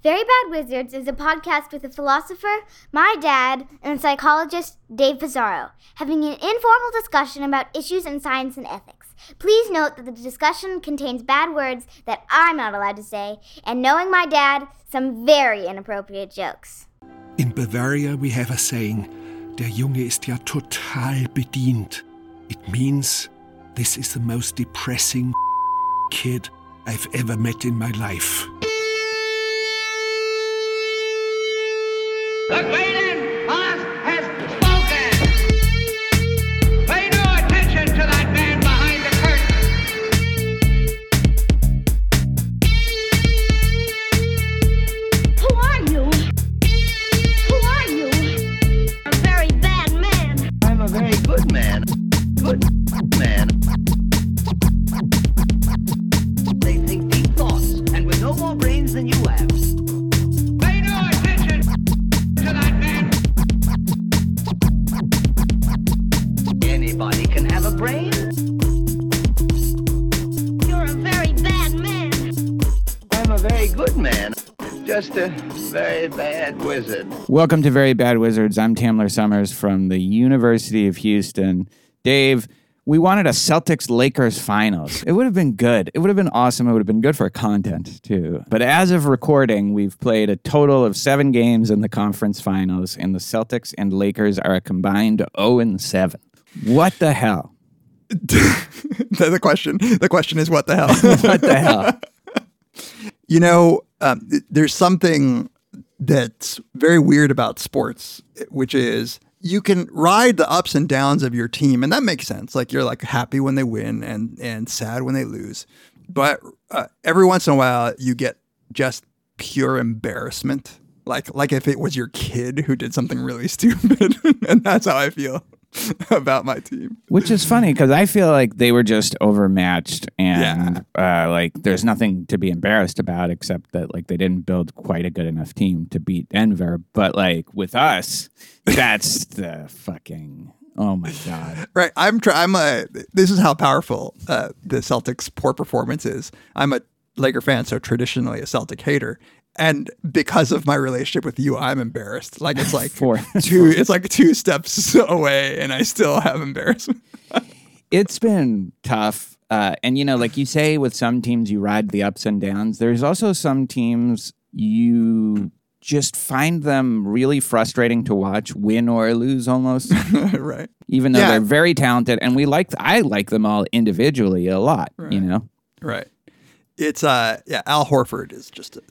Very Bad Wizards is a podcast with a philosopher, my dad, and psychologist, Dave Pizarro, having an informal discussion about issues in science and ethics. Please note that the discussion contains bad words that I'm not allowed to say, and knowing my dad, some very inappropriate jokes. In Bavaria we have a saying, der Junge ist ja total bedient. It means this is the most depressing kid I've ever met in my life. The Welcome to Very Bad Wizards. I'm Tamler Sommers from the University of Houston. Dave, we wanted a Celtics Lakers finals. It would have been good. It would have been awesome. It would have been good for content too. But as of recording, we've played a total of seven games in the conference finals, and the Celtics and Lakers are a combined 0 and 7. What the hell? the, the question the question is what the hell What the hell? you know um, there's something that's very weird about sports which is you can ride the ups and downs of your team and that makes sense. Like you're like happy when they win and and sad when they lose. But uh, every once in a while you get just pure embarrassment. Like like if it was your kid who did something really stupid and that's how i feel about my team Which is funny because I feel like they were just overmatched, and uh, like there's nothing to be embarrassed about except that like they didn't build quite a good enough team to beat Denver. But like with us, that's the fucking oh my god. Right. I'm try- I'm a this is how powerful uh, the Celtics poor performance is. I'm a Laker fan, so traditionally a Celtic hater. And because of my relationship with you, I'm embarrassed. Like it's like For- two it's like two steps away and I still have embarrassment. It's been tough. Uh, and you know, like you say, with some teams you ride the ups and downs. There's also some teams you just find them really frustrating to watch, win or lose almost. right. even though Yeah. they're very talented and we like I like them all individually a lot, you know. Right. It's uh yeah, Al Horford is just a,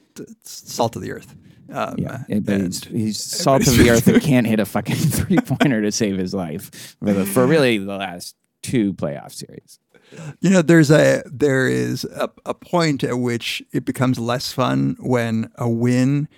salt of the earth. Um, Yeah, it- and- he's, he's salt of the earth and can't hit a fucking three pointer to save his life for, the, for really the last two playoff series. You know, there's a there is a, a point at which it becomes less fun when a win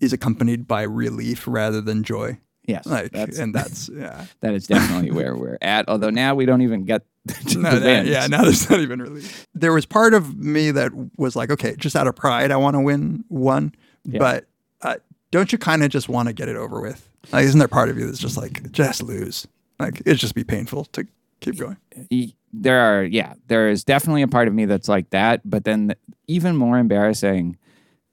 is accompanied by relief rather than joy. Yes, Like, that's, and that's yeah. that is definitely where we're at. Although now we don't even get to No, that- yeah, now there's not even really. There was part of me that was like, okay, just out of pride, I want to win one, but uh, don't you kind of just want to get it over with? Like, isn't there part of you that's just like, just lose? Like, it'd just be painful to keep going. There are yeah there is definitely a part of me that's like that but then th- even more embarrassing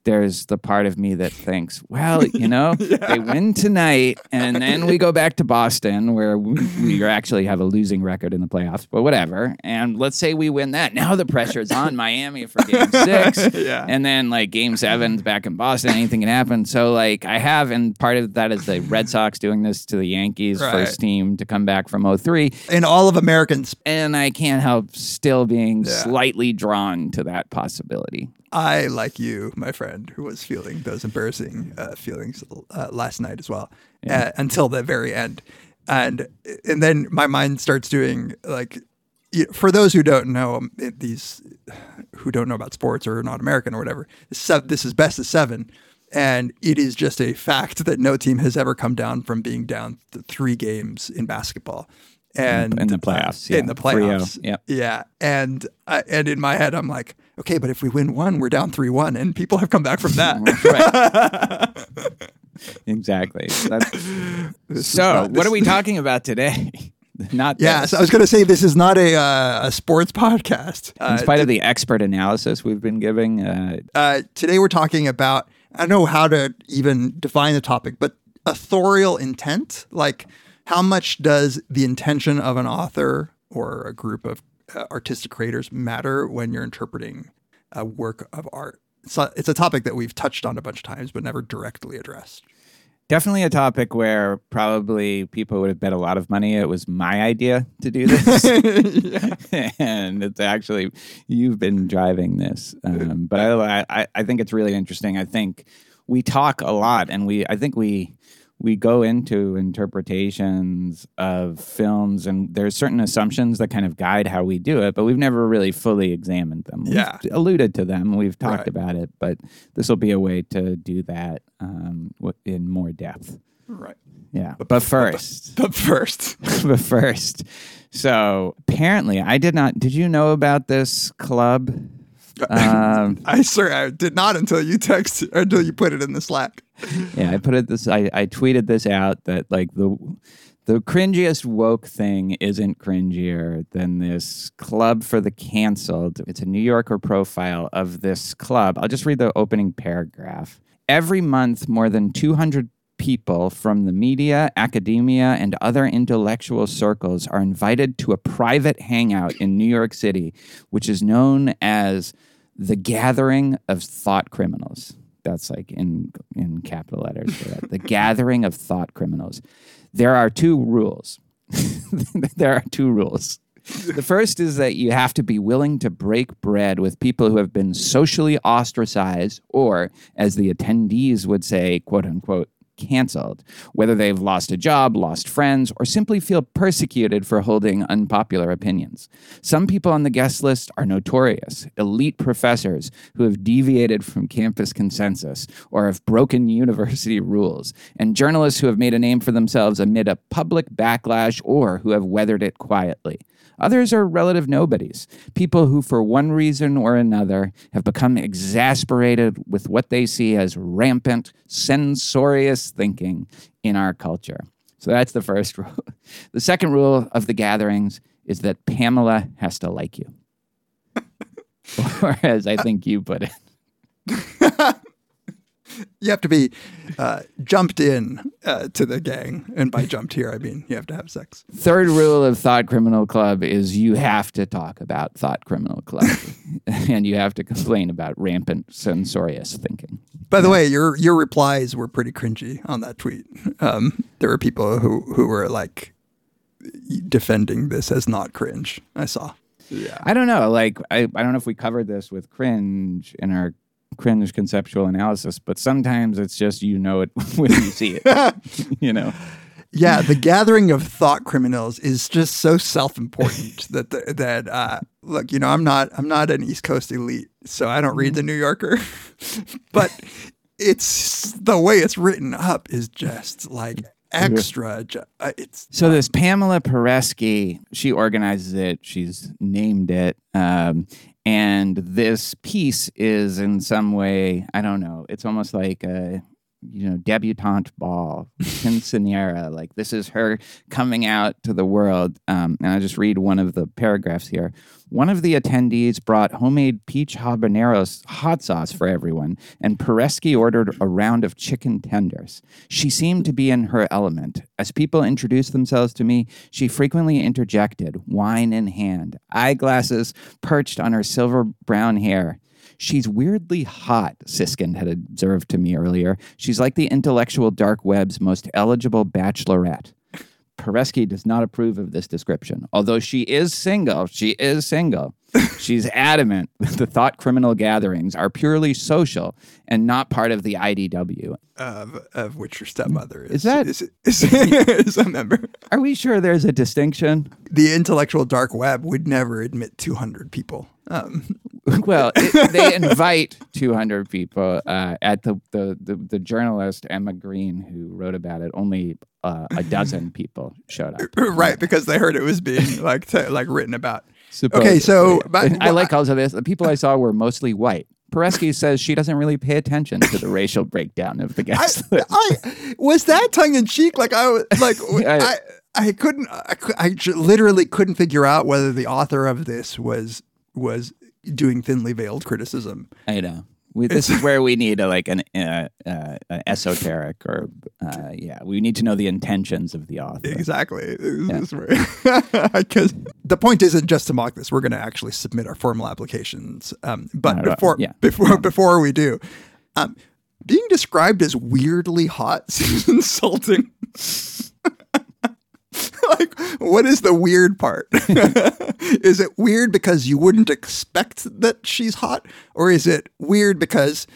there's the part of me that thinks well you know they win tonight and then we go back to boston where we, we actually have a losing record in the playoffs but whatever and let's say we win that now the pressure's on miami for game six Yeah. and then like game seven's back in boston anything can happen so like i have and part of that is the red sox doing this to the yankees Right. first team to come back from 03 In all of Americans, and I can't help still being Yeah. slightly drawn to that possibility. I, like you, my friend, who was feeling those embarrassing uh, feelings uh, last night as well, uh, until the very end, and and then my mind starts doing like, for those who don't know um, these, who don't know about sports or are not American or whatever, this is best of seven, and it is just a fact that no team has ever come down from being down th- three games in basketball. And In the uh, playoffs, in the playoffs, yep. yeah, and uh, and in my head, I'm like, okay, but if we win one, we're down three one, and people have come back from that. exactly. That's, so, what are we talking about today? Not yeah, this. so I was going to say this is not a uh, a sports podcast. in Uh, spite of the expert analysis we've been giving, uh, uh, today we're talking about I don't know how to even define the topic, but authorial intent. Like, how much does the intention of an author or a group of artistic creators matter when you're interpreting a work of art? So it's a topic that we've touched on a bunch of times, but never directly addressed. Definitely a topic where probably people would have bet a lot of money. It was my idea to do this, and it's actually you've been driving this. Um, but I, I, I think it's really interesting. I think we talk a lot, and we, I think we, we go into interpretations of films, and there's certain assumptions that kind of guide how we do it, but we've never really fully examined them. We've Yeah. alluded to them. We've talked Right. about it, but this will be a way to do that um, in more depth. Right. Yeah. But first, But first, but first, so apparently, I did not. Did you know about this club? Um, I sir, I did not until you text or until you put it in the Slack. yeah, I put it this. I, I tweeted this out that like the the cringiest woke thing isn't cringier than this club for the canceled. It's a New Yorker profile of this club. I'll just read the opening paragraph. Every month, more than 200 people from the media, academia, and other intellectual circles are invited to a private hangout in New York City, which is known as the Gathering of Thought Criminals. That's like in in capital letters. the Gathering of Thought Criminals. There are two rules. there are two rules. The first is that you have to be willing to break bread with people who have been socially ostracized, or as the attendees would say, quote unquote, canceled, whether they've lost a job, lost friends, or simply feel persecuted for holding unpopular opinions. Some people on the guest list are notorious, elite professors who have deviated from campus consensus or have broken university rules, and journalists who have made a name for themselves amid a public backlash or who have weathered it quietly. Others are relative nobodies, people who, for one reason or another, have become exasperated with what they see as rampant, censorious thinking in our culture. So that's the first rule. The second rule of the gatherings is that Pamela has to like you. or as I think you put it. You have to be uh, jumped in uh, to the gang, and by jumped here, I mean you have to have sex. Third rule of Thought Criminal Club is you have to talk about Thought Criminal Club and you have to complain about rampant censorious thinking. By the way, your your replies were pretty cringy on that tweet. Um, there were people who who were like defending this as not cringe. I saw. Yeah. I don't know. Like, I, I don't know if we covered this with cringe in our cringe conceptual analysis, but sometimes it's just you know it when you see it. you know? Yeah, the gathering of thought criminals is just so self-important that the, that uh, look, you know, I'm not I'm not an East Coast elite, so I don't read the New Yorker, but it's the way it's written up is just like extra. uh, It's So this Pamela Paresky, she organizes it. She's named it, um, and this piece is in some way, I don't know. It's almost like a you know debutante ball, quinceanera. like this is her coming out to the world. Um, and I just read one of the paragraphs here. One of the attendees brought homemade peach habanero hot sauce for everyone, and Paresky ordered a round of chicken tenders. She seemed to be in her element. As people introduced themselves to me, she frequently interjected, wine in hand, eyeglasses perched on her silver brown hair. She's weirdly hot, Siskind had observed to me earlier. She's like the intellectual dark web's most eligible bachelorette. Paresky does not approve of this description. Although she is single, she is single. She's adamant that the thought criminal gatherings are purely social and not part of the IDW. of of which your stepmother is. Is that- is, is, is a member? Are we sure there's a distinction? The intellectual dark web would never admit 200 people. Um, well, it, they invite 200 people. Uh, at the, the, the, the journalist Emma Green, who wrote about it, only uh, a dozen people showed up. right, because they heard it was being like t- like written about. Supposedly. Okay, so but, And I like also this. The people I saw were mostly white. Paresky says she doesn't really pay attention to the racial breakdown of the I, guest list. I was that tongue in cheek. Like I was like I- I, I couldn't I, cou- I j- literally couldn't figure out whether the author of this was was doing thinly veiled criticism. I know. We, this is where we need a, like an uh, uh, esoteric or uh, yeah, we need to know the intentions of the author. Exactly. Because the point isn't just to mock this. We're going to actually submit our formal applications. Um, but Not at all. before Yeah. before before we do, um, being described as weirdly hot seems insulting. like, what is the weird part? Is it weird because you wouldn't expect that she's hot, or is it weird because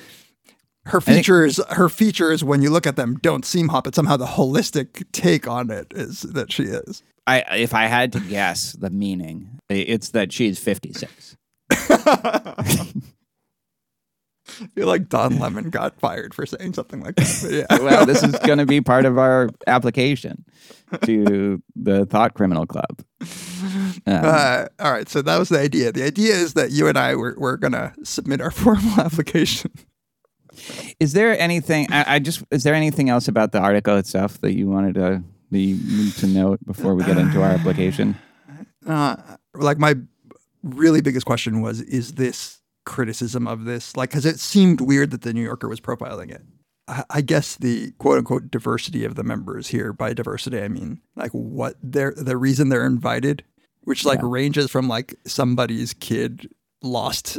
her think- features her features when you look at them don't seem hot, but somehow the holistic take on it is that she is. I if I had to guess the meaning, it's that she's 56. I feel like Don Lemon got fired for saying something like that. Yeah. well, this is going to be part of our application to the Thought Criminal Club. Uh, all right, so that was the idea. The idea is that you and I were, we're going to submit our formal application. is there anything? I, I just is there anything else about the article itself that you wanted to that you need to note before we get into our application? Uh, like my really biggest question was: Is this criticism of this like? Because it seemed weird that the New Yorker was profiling it. I, I guess the quote unquote diversity of the members here. By diversity, I mean like what they're the reason they're invited, which like Yeah. ranges from like somebody's kid lost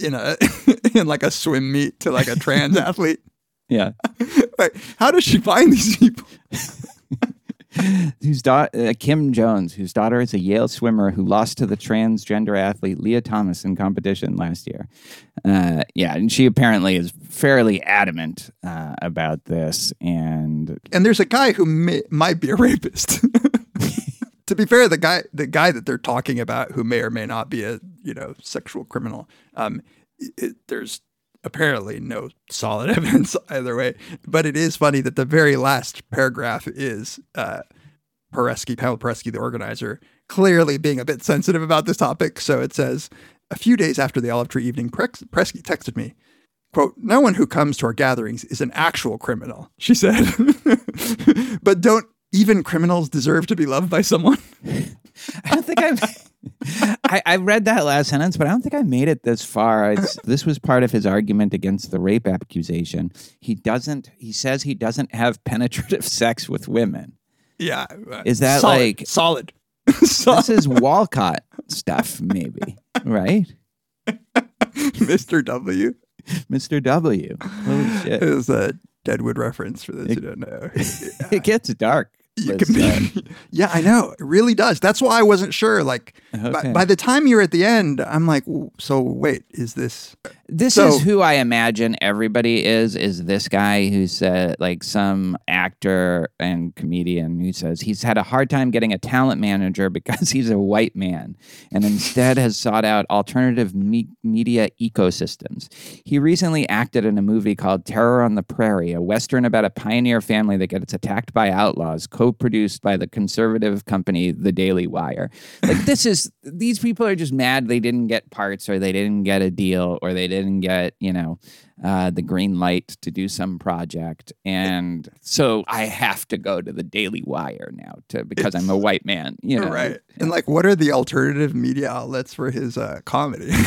in a in like a swim meet to like a trans athlete. Yeah. Like, how does she find these people? whose da- uh, Kim Jones, whose daughter is a Yale swimmer who lost to the transgender athlete Lia Thomas in competition last year. Uh, yeah, and she apparently is fairly adamant uh, about this. And and there's a guy who may, might be a rapist. To be fair, the guy the guy that they're talking about, who may or may not be a you know sexual criminal, um, it, there's apparently no solid evidence either way. But it is funny that the very last paragraph is uh, Paresky, Paresky, the organizer, clearly being a bit sensitive about this topic. So it says, a few days after the Olive Tree evening, Pres- Presky texted me, quote, no one who comes to our gatherings is an actual criminal, she said. but don't even criminals deserve to be loved by someone? I don't think I've. I, I read that last sentence, but I don't think I made it this far. It's, this was part of his argument against the rape accusation. He doesn't. He says he doesn't have penetrative sex with women. Yeah. Uh, is that solid, like- solid? This is Wolcott stuff, maybe, right? Mr. W Mr. W. Holy shit. is a Deadwood reference for those who don't know. It gets dark. You can be, yeah, I know. It really does. That's why I wasn't sure. Like, Okay. by the time you're at the end, I'm like, so wait, is this? This So- is who I imagine everybody is. Is this guy who said, like, some actor and comedian who says he's had a hard time getting a talent manager because he's a white man, and instead has sought out alternative me- media ecosystems. He recently acted in a movie called Terror on the Prairie, a western about a pioneer family that gets attacked by outlaws, co-produced by the conservative company The Daily Wire. Like, this is these people are just mad they didn't get parts or they didn't get a deal or they didn't get, you know, uh, the green light to do some project. And so I have to go to the Daily Wire now to because I'm a white man, you know. Right. And like, what are the alternative media outlets for his uh, comedy?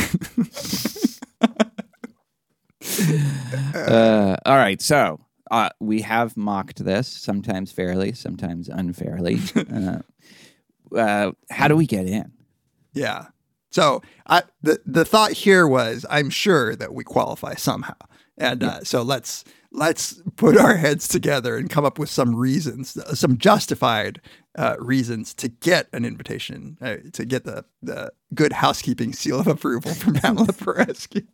Uh, all right. So uh, we have mocked this, sometimes fairly, sometimes unfairly. uh, uh, how do we get in? Yeah. So I, the the thought here was, I'm sure that we qualify somehow, and uh, so let's let's put our heads together and come up with some reasons, some justified uh, reasons to get an invitation, uh, to get the the good housekeeping seal of approval from Pamela Paresky.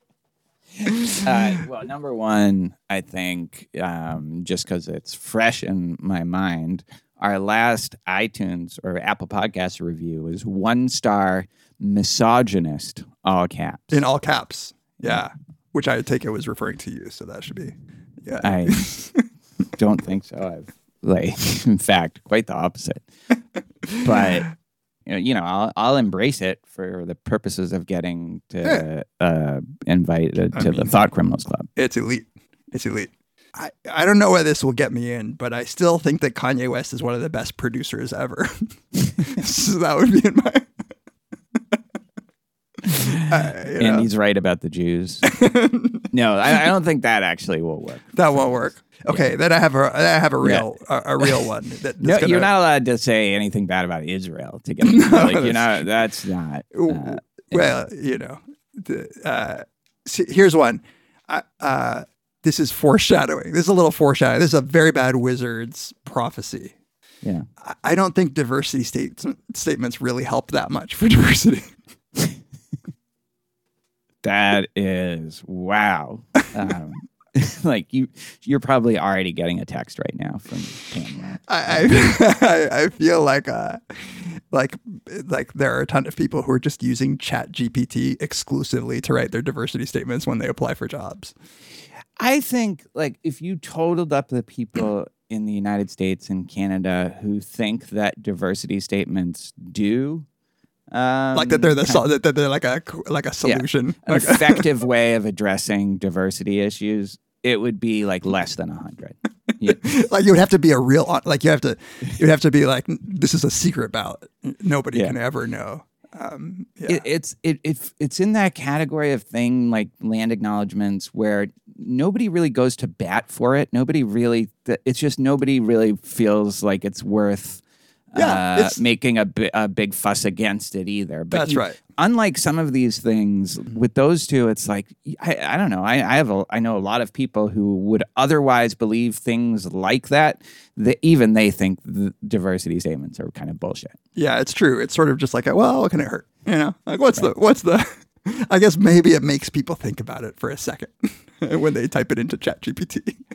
Uh, well, number one, I think, um, just because it's fresh in my mind, our last iTunes or Apple Podcast review is one star misogynist, all caps. in all caps. Yeah, which I take it was referring to you, so that should be. Yeah, I don't think so. I've like, in fact, quite the opposite. But you know, you know, I'll I'll embrace it for the purposes of getting to uh, invited I to the mean- Thought Criminals Club. it's elite. It's elite. I, I don't know where this will get me in, but I still think that Kanye West is one of the best producers ever. so that would be in my. and he's right about the Jews. no, I, I don't think that actually will work. That won't work. Okay, then I have a I have a real a, a real one. That, No, gonna- you're not allowed to say anything bad about Israel to get like you're not. That's not. uh, well, you know, the, uh, see, here's one. I, uh, this is foreshadowing. This is a little foreshadowing. This is a very bad wizard's prophecy. yeah. I- I don't think diversity states, statements really help that much for diversity. That is wow. Um, like you, you're probably already getting a text right now from Pamela. I, I I feel like uh like like there are a ton of people who are just using Chat GPT exclusively to write their diversity statements when they apply for jobs. I think like if you totaled up the people in the United States and Canada who think that diversity statements do um, Like that they're the kind sol- that they're like a like a Yeah. solution. an Like- effective way of addressing diversity issues, it would be like less than hundred. Yeah. like you would have to be a real like you have to you would have to be like this is a secret ballot. Nobody Yeah. can ever know. Um, yeah. it, it's it, it it's in that category of thing like land acknowledgments where nobody really goes to bat for it. Nobody really. It's just nobody really feels like it's worth. Yeah, uh, making a, bi- a big fuss against it either. But That's you- right. Unlike some of these things, with those two, it's like I, I don't know. I, I have a, I know a lot of people who would otherwise believe things like that. That even they think the diversity statements are kind of bullshit. Yeah, it's true. It's sort of just like, well, what can it hurt? You know, like what's the what's the? I guess maybe it makes people think about it for a second when they type it into ChatGPT.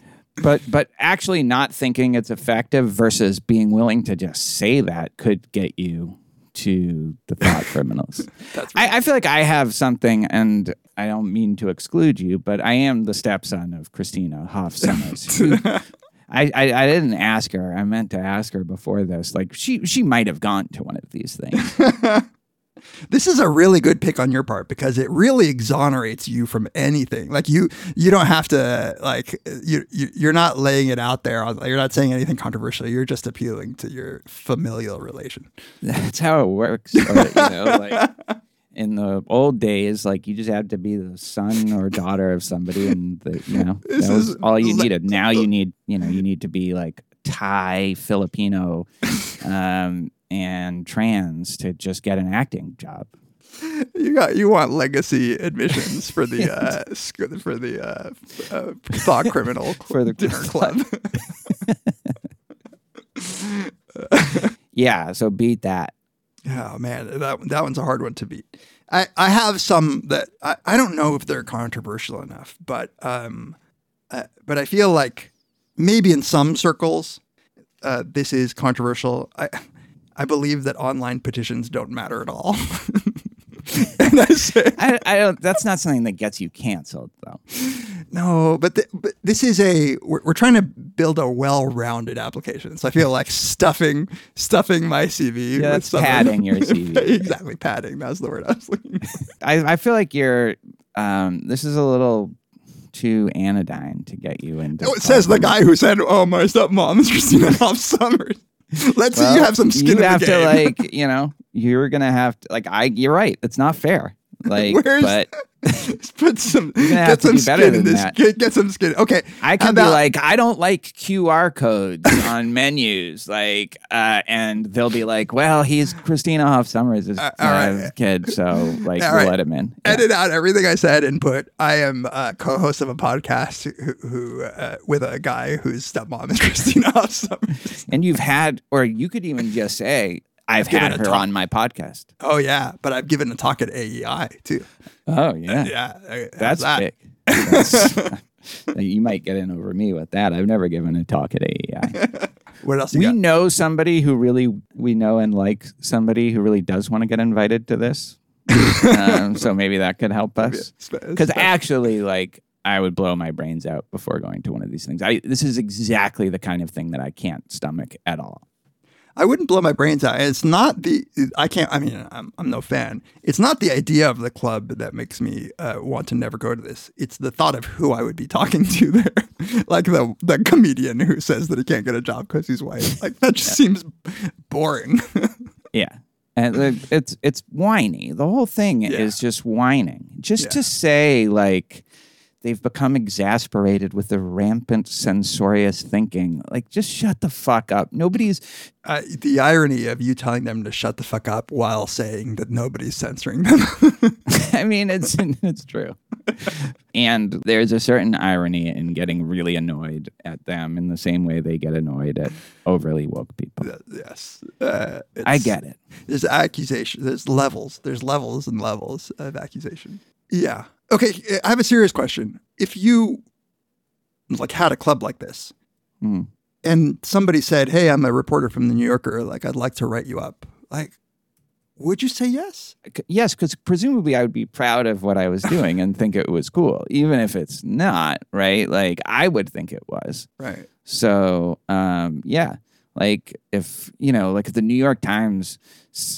but but actually not thinking it's effective versus being willing to just say that could get you to the thought criminals. I, I feel like I have something, and I don't mean to exclude you, but I am the stepson of Christina Hoff Sommers. who- I, I, I didn't ask her. I meant to ask her before this. Like she she might have gone to one of these things. This is a really good pick on your part because it really exonerates you from anything. Like you, you don't have to like you, you you're not laying it out there. You're not saying anything controversial. You're just appealing to your familial relation. That's how it works. Or, you know, like in the old days, like you just had to be the son or daughter of somebody, and the, you know This that was all you needed. Now you need, you know, you need to be like Thai, Filipino, um, and trans to just get an acting job. You got you want legacy admissions for the uh, sc- for the uh, uh, thought criminal For the dinner club. Yeah, so beat that. Oh man, that that one's a hard one to beat. I, I have some that I, I don't know if they're controversial enough, but um, uh, but I feel like maybe in some circles, uh, this is controversial. I I believe that online petitions don't matter at all. and I I, I don't. That's not something that gets you canceled, though. no, but th- but this is a we're, we're trying to build a well-rounded application. So I feel like stuffing stuffing my CV. Yeah, with padding your CV. exactly, padding. That's the word I was looking. I, I feel like you're. Um, this is a little too anodyne to get you into. Oh, it says the guy who said, "Oh, my stepmom is Christina Hoff Sommers." Let's see you have some skin You in the have to like, you know, you're gonna have to like. I, you're right. It's not fair. Like, Where's- but Put some, get some skin in this. Get, get some skin. Okay, I can be like, I don't like QR codes on menus, like, uh, and they'll be like, well, he's Christina Hoff Sommers' Uh, all right. uh, kid, so like, we'll right. let him in. Yeah. edit out everything I said and put I am a co-host of a podcast who, who uh, with a guy whose stepmom is Christina Hoff Sommers. And you've had, or you could even just say, I've given had a her talk. on my podcast. Oh yeah, but I've given a talk at AEI too. Oh yeah, Yeah, that's that. big. That's- you might get in over me with that. I've never given a talk at AEI. What else you we got? know somebody who really we know and like somebody who really does want to get invited to this. um, so maybe that could help us. Because actually, like, I would blow my brains out before going to one of these things. I this is exactly the kind of thing that I can't stomach at all. I wouldn't blow my brains out. It's not the I can't. I mean, I'm I'm no fan. It's not the idea of the club that makes me uh, want to never go to this. It's the thought of who I would be talking to there, like the the comedian who says that he can't get a job because he's white. Like that just seems boring. Yeah. And it's it's whiny. The whole thing Yeah. is just whining. Just Yeah. to say like they've become exasperated with the rampant censorious thinking. Like just shut the fuck up. Nobody's Uh, the irony of you telling them to shut the fuck up while saying that nobody's censoring them. I mean, it's it's true. And there's a certain irony in getting really annoyed at them in the same way they get annoyed at overly woke people. yes. Uh, I get it. There's accusation. There's levels. There's levels and levels of accusation. Yeah. Okay. I have a serious question. If you like had a club like this, Hmm. and somebody said, "Hey, I'm a reporter from the New Yorker. Like, I'd like to write you up," like, would you say yes? Yes, because presumably I would be proud of what I was doing and think it was cool, even if it's not, right? Like I would think it was. Right. So, um, yeah, like if you know, like if the New York Times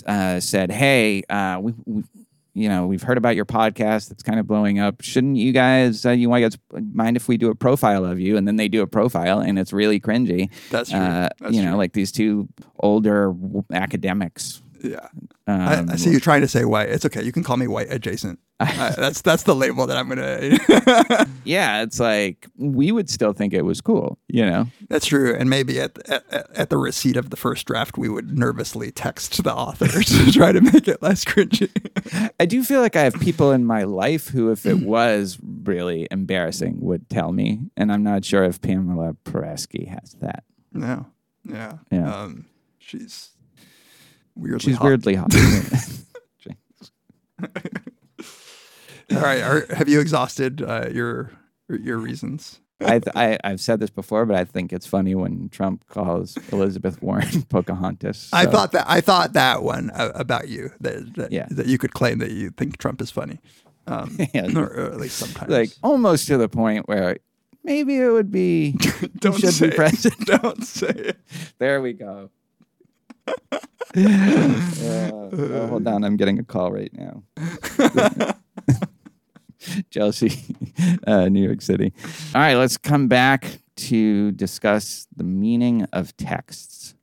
uh, said, "Hey, uh, we, we, you know, we've heard about your podcast that's kind of blowing up. Shouldn't you guys, uh, you guys mind if we do a profile of you?" And then they do a profile, and it's really cringy. That's true. Uh, That's you know, true. like these two older academics. Yeah. Um, I, I see you trying to say white. It's okay. You can call me white adjacent. Uh, that's that's the label that I'm gonna. yeah, it's like we would still think it was cool, you know. that's true. And maybe at, at at the receipt of the first draft, we would nervously text the author to try to make it less cringy. I do feel like I have people in my life who, if it was really embarrassing, would tell me, and I'm not sure if Pamela Paresky has that. no. Yeah. Yeah. Um, she's weirdly She's hot. weirdly hot. All right. Are, have you exhausted uh, your your reasons? I, I I've said this before, but I think it's funny when Trump calls Elizabeth Warren Pocahontas. I thought that I thought that one uh, about you that that, Yeah. that you could claim that you think Trump is funny, um, Yeah. or, or at least sometimes. like almost to the point where maybe it would be don't should say be president. Don't say it. There we go. Uh, oh, hold on, I'm getting a call right now. Chelsea, uh, New York City. All right, let's come back to discuss the meaning of texts.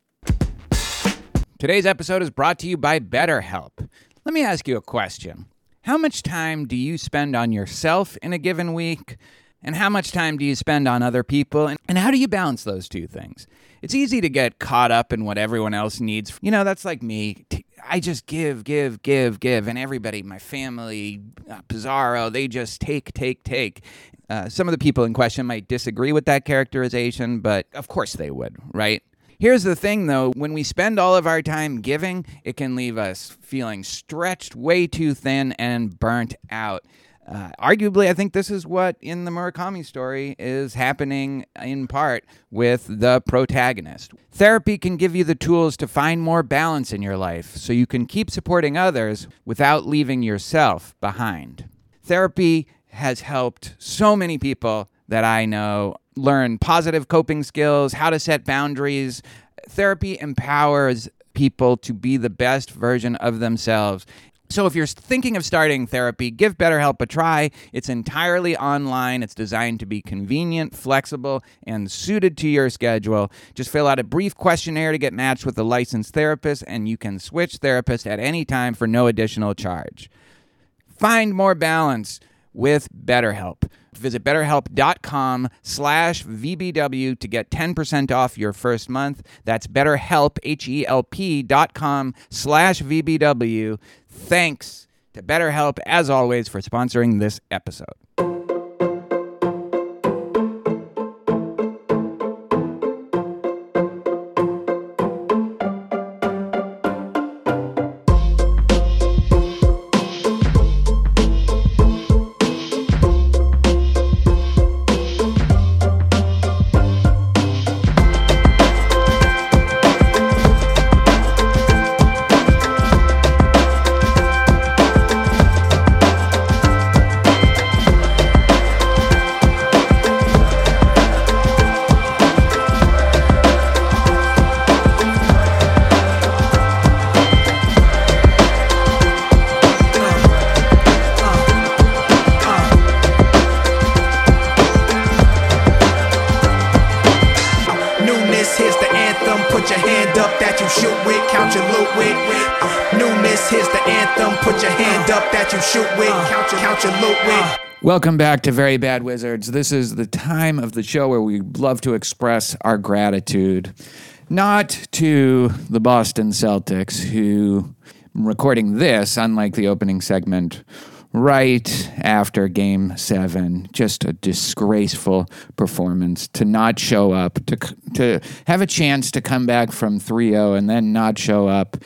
Today's episode is brought to you by BetterHelp. Let me ask you a question. How much time do you spend on yourself in a given week? And how much time do you spend on other people? And, and how do you balance those two things? It's easy to get caught up in what everyone else needs. You know, that's like me. I just give, give, give, give. And everybody, my family, uh, Pizarro, they just take, take, take. Uh, some of the people in question might disagree with that characterization, but of course they would, right? Here's the thing though, when we spend all of our time giving, it can leave us feeling stretched way too thin and burnt out. Uh, arguably, I think this is what in the Murakami story is happening in part with the protagonist. Therapy can give you the tools to find more balance in your life so you can keep supporting others without leaving yourself behind. Therapy has helped so many people that I know learn positive coping skills, how to set boundaries. Therapy empowers people to be the best version of themselves. So, if you're thinking of starting therapy, give BetterHelp a try. It's entirely online. It's designed to be convenient, flexible, and suited to your schedule. Just fill out a brief questionnaire to get matched with a licensed therapist, and you can switch therapists at any time for no additional charge. Find more balance with BetterHelp. Visit betterhelp.com slash VBW to get 10% off your first month. That's betterhelp, H-E-L-P dot com slash VBW. Thanks to BetterHelp, as always, for sponsoring this episode. Back to Very Bad Wizards. This is the time of the show where we love to express our gratitude, not to the Boston Celtics, who recording this, unlike the opening segment, right after game seven. Just a disgraceful performance to not show up, to, to have a chance to come back from 3 0 and then not show up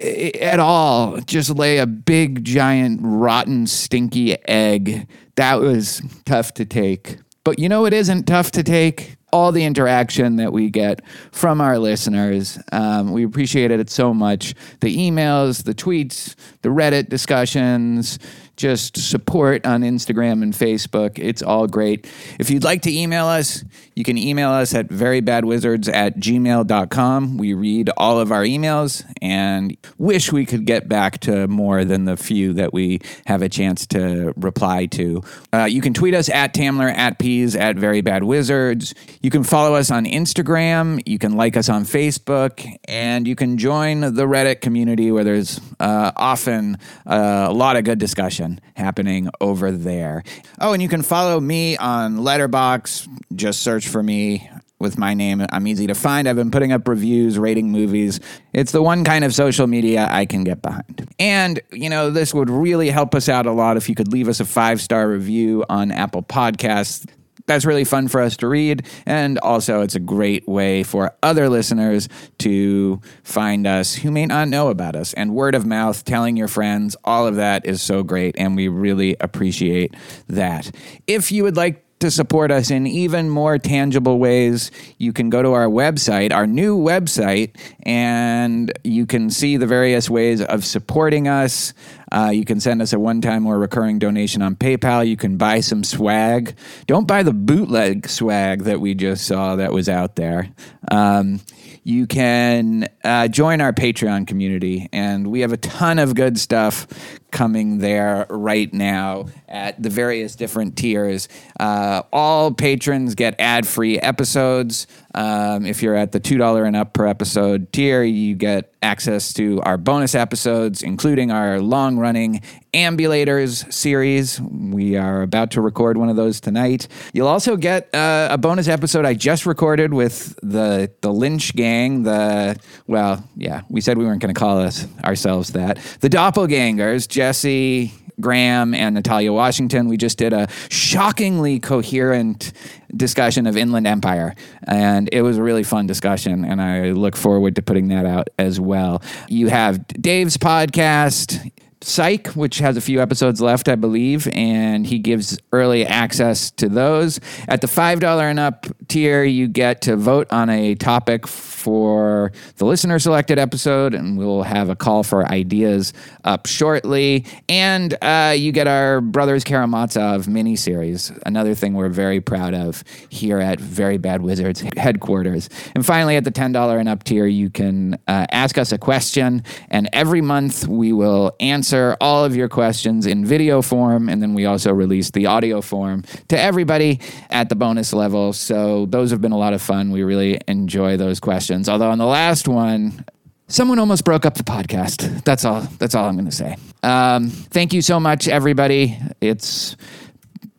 eh, at all just lay a big giant rotten stinky egg that was tough to take. But you know it isn't tough to take? All the interaction that we get from our listeners. Um, we appreciate it so much. The emails the tweets the reddit discussions just support on Instagram and Facebook. It's all great. If you'd like to email us, you can email us at verybadwizards at gmail.com. We read all of our emails and wish we could get back to more than the few that we have a chance to reply to. Uh, you can tweet us at Tamler, at Peas, at verybadwizards. You can follow us on Instagram. You can like us on Facebook. And you can join the Reddit community where there's uh, often uh, a lot of good discussion happening over there. Oh, and you can follow me on Letterboxd. Just search for me with my name. I'm easy to find. I've been putting up reviews, rating movies. It's the one kind of social media I can get behind. And, you know, this would really help us out a lot if you could leave us a five star review on Apple Podcasts that's really fun for us to read. And also, it's a great way for other listeners to find us who may not know about us. And word of mouth, telling your friends, all of that is so great. And we really appreciate that. If you would like to support us in even more tangible ways, you can go to our website, our new website, and you can see the various ways of supporting us. Uh, you can send us a one time or recurring donation on PayPal. You can buy some swag. Don't buy the bootleg swag that we just saw that was out there. Um, you can uh, join our Patreon community, and we have a ton of good stuff coming there right now at the various different tiers. Uh, all patrons get ad free episodes. Um, if you're at the $2 and up per episode tier, you get access to our bonus episodes, including our long running Ambulators series. We are about to record one of those tonight. You'll also get uh, a bonus episode I just recorded with the, the Lynch gang. The, well, yeah, we said we weren't going to call us ourselves that. The Doppelgangers, Jesse, Graham and Natalia Washington. We just did a shockingly coherent discussion of Inland Empire, and it was a really fun discussion. And I look forward to putting that out as well. You have Dave's podcast. Psych, which has a few episodes left, I believe, and he gives early access to those. At the $5 and up tier, you get to vote on a topic for the listener selected episode, and we'll have a call for ideas up shortly. And uh, you get our Brothers Karamazov miniseries, another thing we're very proud of here at Very Bad Wizards headquarters. And finally, at the $10 and up tier, you can uh, ask us a question, and every month we will answer all of your questions in video form, and then we also release the audio form to everybody at the bonus level. So those have been a lot of fun. We really enjoy those questions. Although on the last one, someone almost broke up the podcast. That's all. That's all I'm going to say. Um, thank you so much, everybody. It's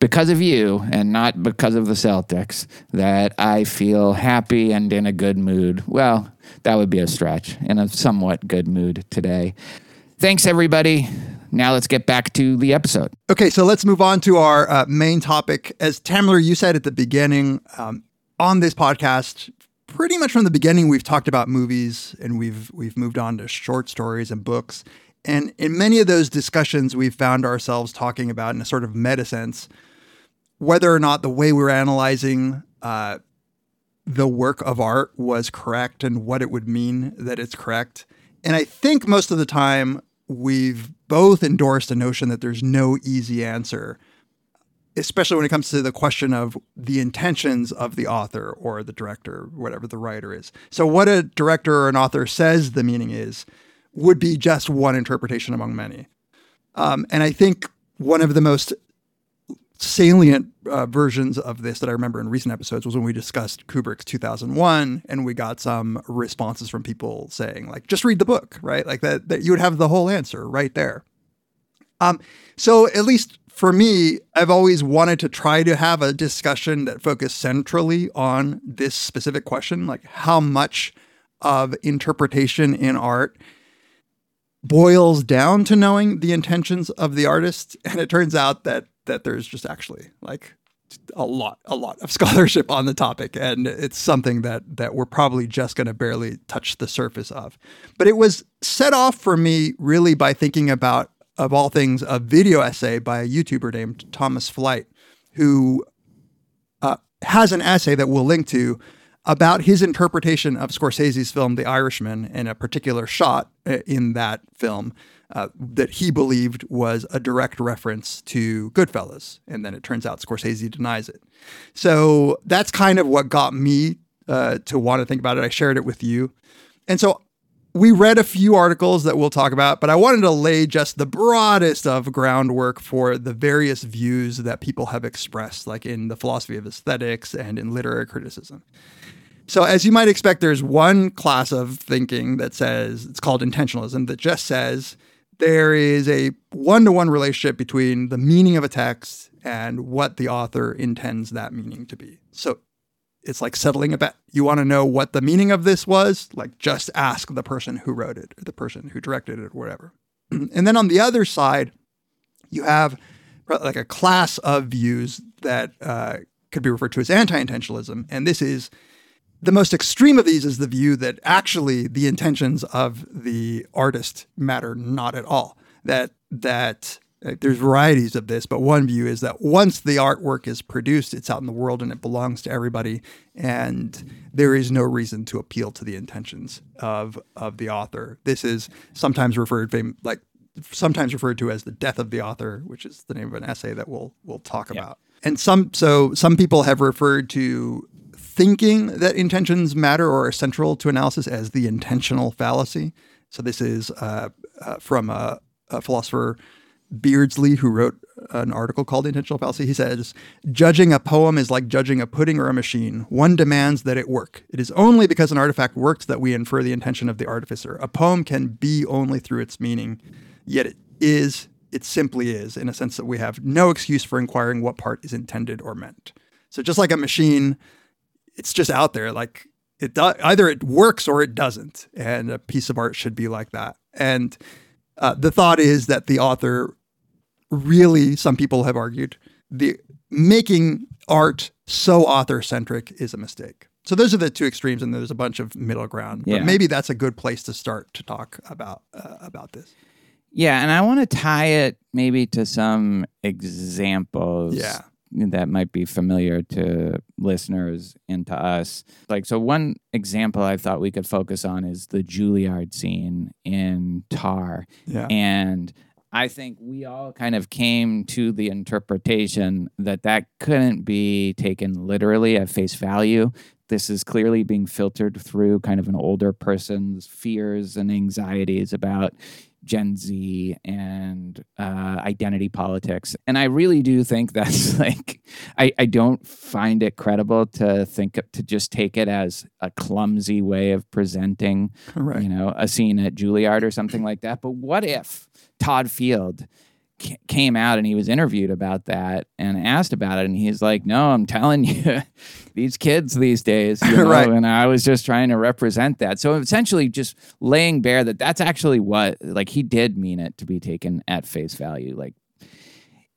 because of you and not because of the Celtics that I feel happy and in a good mood. Well, that would be a stretch. In a somewhat good mood today. Thanks, everybody. Now let's get back to the episode. Okay, so let's move on to our uh, main topic. As Tamler, you said at the beginning, um, on this podcast, pretty much from the beginning, we've talked about movies and we've we've moved on to short stories and books. And in many of those discussions, we've found ourselves talking about, in a sort of meta sense, whether or not the way we're analyzing uh, the work of art was correct and what it would mean that it's correct. And I think most of the time we've both endorsed a notion that there's no easy answer, especially when it comes to the question of the intentions of the author or the director, whatever the writer is. So, what a director or an author says the meaning is would be just one interpretation among many. Um, and I think one of the most salient uh, versions of this that I remember in recent episodes was when we discussed Kubrick's 2001, and we got some responses from people saying like, "Just read the book," right? Like that, that you would have the whole answer right there. Um, so at least for me, I've always wanted to try to have a discussion that focused centrally on this specific question, like how much of interpretation in art boils down to knowing the intentions of the artist. And it turns out that that there's just actually like a lot, a lot of scholarship on the topic, and it's something that that we're probably just going to barely touch the surface of. But it was set off for me really by thinking about, of all things, a video essay by a YouTuber named Thomas Flight, who uh, has an essay that we'll link to about his interpretation of Scorsese's film The Irishman and a particular shot uh, in that film uh, that he believed was a direct reference to Goodfellas. And then it turns out Scorsese denies it. So that's kind of what got me uh, to want to think about it. I shared it with you. And so we read a few articles that we'll talk about, but I wanted to lay just the broadest of groundwork for the various views that people have expressed, like in the philosophy of aesthetics and in literary criticism. So, as you might expect, there's one class of thinking that says it's called intentionalism that just says there is a one to one relationship between the meaning of a text and what the author intends that meaning to be. So, it's like settling a bet. You want to know what the meaning of this was? Like, just ask the person who wrote it or the person who directed it or whatever. and then on the other side, you have like a class of views that uh, could be referred to as anti intentionalism. And this is the most extreme of these is the view that actually the intentions of the artist matter not at all. That that uh, there's varieties of this, but one view is that once the artwork is produced, it's out in the world and it belongs to everybody, and there is no reason to appeal to the intentions of of the author. This is sometimes referred fam- like sometimes referred to as the death of the author, which is the name of an essay that we'll we'll talk about. And some so some people have referred to thinking that intentions matter or are central to analysis as the intentional fallacy. So this is uh, uh, from a, a philosopher Beardsley, who wrote an article called The Intentional Fallacy. He says, Judging a poem is like judging a pudding or a machine. One demands that it work. It is only because an artifact works that we infer the intention of the artificer. A poem can be only through its meaning, yet it is, it simply is, in a sense that we have no excuse for inquiring what part is intended or meant. So just like a machine, it's just out there. Like it do- either it works or it doesn't, and a piece of art should be like that. And uh, the thought is that the author really, some people have argued, the making art so author centric is a mistake. So those are the two extremes, and there's a bunch of middle ground. Yeah. But maybe that's a good place to start to talk about uh, about this. Yeah, and I want to tie it maybe to some examples. Yeah. That might be familiar to listeners and to us. Like, so one example I thought we could focus on is the Juilliard scene in Tar. Yeah. And I think we all kind of came to the interpretation that that couldn't be taken literally at face value. This is clearly being filtered through kind of an older person's fears and anxieties about Gen Z and uh, identity politics. And I really do think that's like, I, I don't find it credible to think, to just take it as a clumsy way of presenting, you know, a scene at Juilliard or something like that. But what if Todd Field came out and he was interviewed about that and asked about it and he's like no i'm telling you these kids these days you know, Right. and i was just trying to represent that so essentially just laying bare that that's actually what like he did mean it to be taken at face value like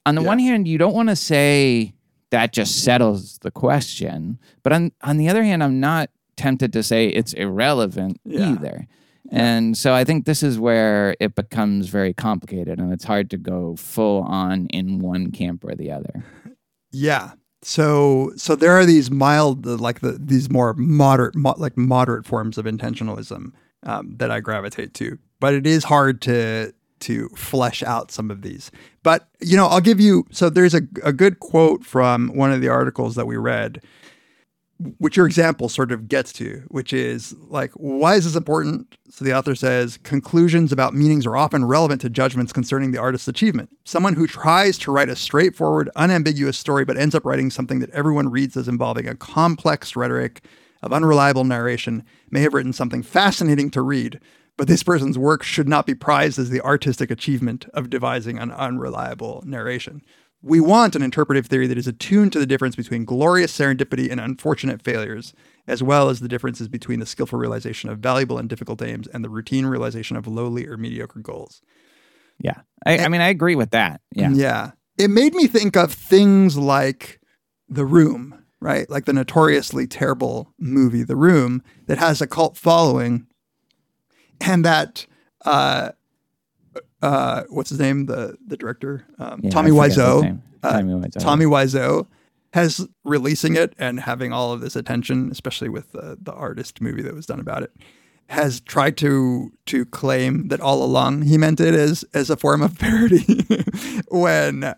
on the Yeah. one hand you don't want to say that just settles the question but on on the other hand i'm not tempted to say it's irrelevant Yeah. either and so I think this is where it becomes very complicated and it's hard to go full on in one camp or the other. Yeah. So so there are these mild, uh, like the these more moderate, mo- like moderate forms of intentionalism um, that I gravitate to, but it is hard to to flesh out some of these. But you know, I'll give you. So there's a a good quote from one of the articles that we read which your example sort of gets to, which is like, why is this important? So the author says conclusions about meanings are often relevant to judgments concerning the artist's achievement. Someone who tries to write a straightforward, unambiguous story but ends up writing something that everyone reads as involving a complex rhetoric of unreliable narration may have written something fascinating to read, but this person's work should not be prized as the artistic achievement of devising an unreliable narration. We want an interpretive theory that is attuned to the difference between glorious serendipity and unfortunate failures, as well as the differences between the skillful realization of valuable and difficult aims and the routine realization of lowly or mediocre goals. Yeah. I, I mean, I agree with that. Yeah. Yeah. It made me think of things like The Room, right? Like the notoriously terrible movie The Room that has a cult following and that uh uh what's his name? The the director? Um, Yeah, Tommy Wiseau. Uh, Tommy Wiseau. Tommy Wiseau has releasing it and having all of this attention, especially with the, the artist movie that was done about it, has tried to to claim that all along he meant it as as a form of parody. when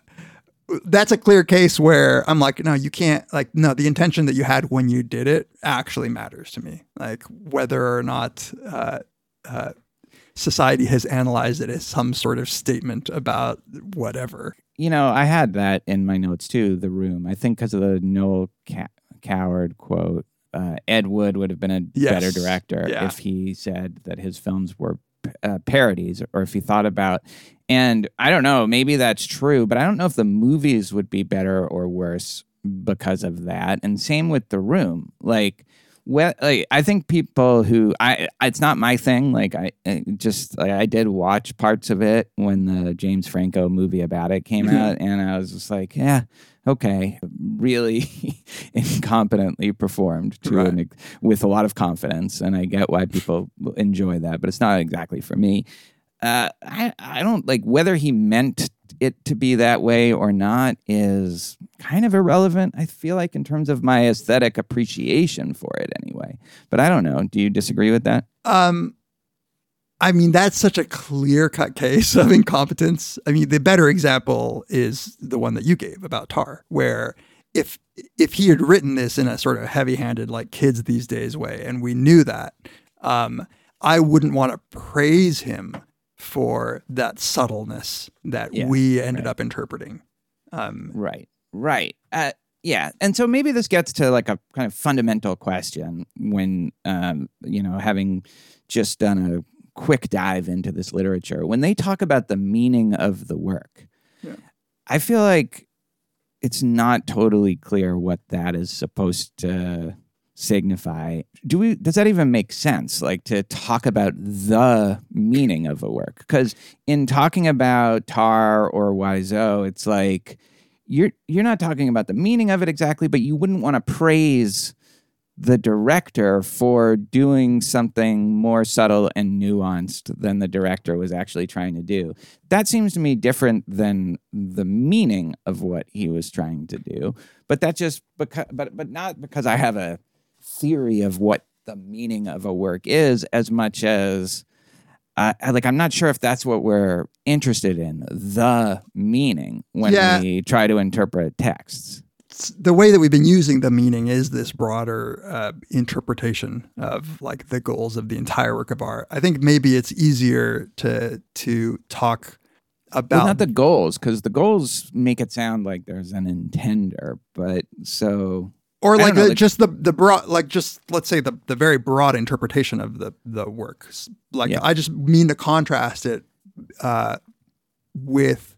that's a clear case where I'm like, no, you can't like no, the intention that you had when you did it actually matters to me. Like whether or not uh, uh, society has analyzed it as some sort of statement about whatever. you know, I had that in my notes too. The room, I think, because of the Noel Ca- Coward quote. Uh, Ed Wood would have been a Yes. better director Yeah. if he said that his films were uh, parodies, or if he thought about. And I don't know, maybe that's true, but I don't know if the movies would be better or worse because of that. And same with The Room, like. Well, like, I think people who I it's not my thing. Like I, I just like, I did watch parts of it when the James Franco movie about it came Mhm. out, and I was just like, yeah, okay, really incompetently performed to Right. an, with a lot of confidence, and I get why people enjoy that, but it's not exactly for me. Uh, I I don't like whether he meant it to be that way or not is kind of irrelevant. I feel like in terms of my aesthetic appreciation for it anyway. But I don't know. Do you disagree with that? Um, I mean, that's such a clear cut case of incompetence. I mean, the better example is the one that you gave about Tar, where if if he had written this in a sort of heavy handed, like kids these days way, and we knew that, um, I wouldn't want to praise him for that subtleness that Yeah, we ended right. up interpreting. Um, Right. Right. Uh, yeah. And so maybe this gets to like a kind of fundamental question when, um, you know, having just done a quick dive into this literature, when they talk about the meaning of the work, Yeah. I feel like it's not totally clear what that is supposed to signify. Do we does that even make sense like to talk about the meaning of a work? Cuz in talking about Tar or Wiseau, it's like you're you're not talking about the meaning of it exactly, but you wouldn't want to praise the director for doing something more subtle and nuanced than the director was actually trying to do. That seems to me different than the meaning of what he was trying to do. But that just because but but not because I have a theory of what the meaning of a work is as much as uh, I- like I'm not sure if that's what we're interested in the meaning when Yeah. we try to interpret texts. the way that we've been using the meaning is this broader uh, interpretation of like the goals of the entire work of art. I think maybe it's easier to to talk about Well, not the goals, because the goals make it sound like there's an intender. But so or like, know, the, like- just the the broad like just let's say the the very broad interpretation of the the work. Like Yeah. I just mean to contrast it uh, with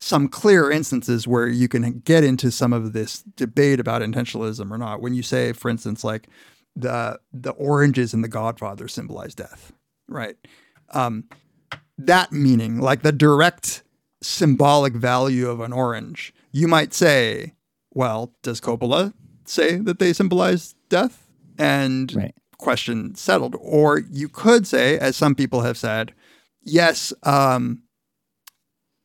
some clear instances where you can get into some of this debate about intentionalism or not. When you say, for instance, like the the oranges in The Godfather symbolize death, right? Um, that meaning, like the direct symbolic value of an orange, you might say, well, does Coppola say that they symbolize death? And Right. question settled. Or you could say, as some people have said, yes, um,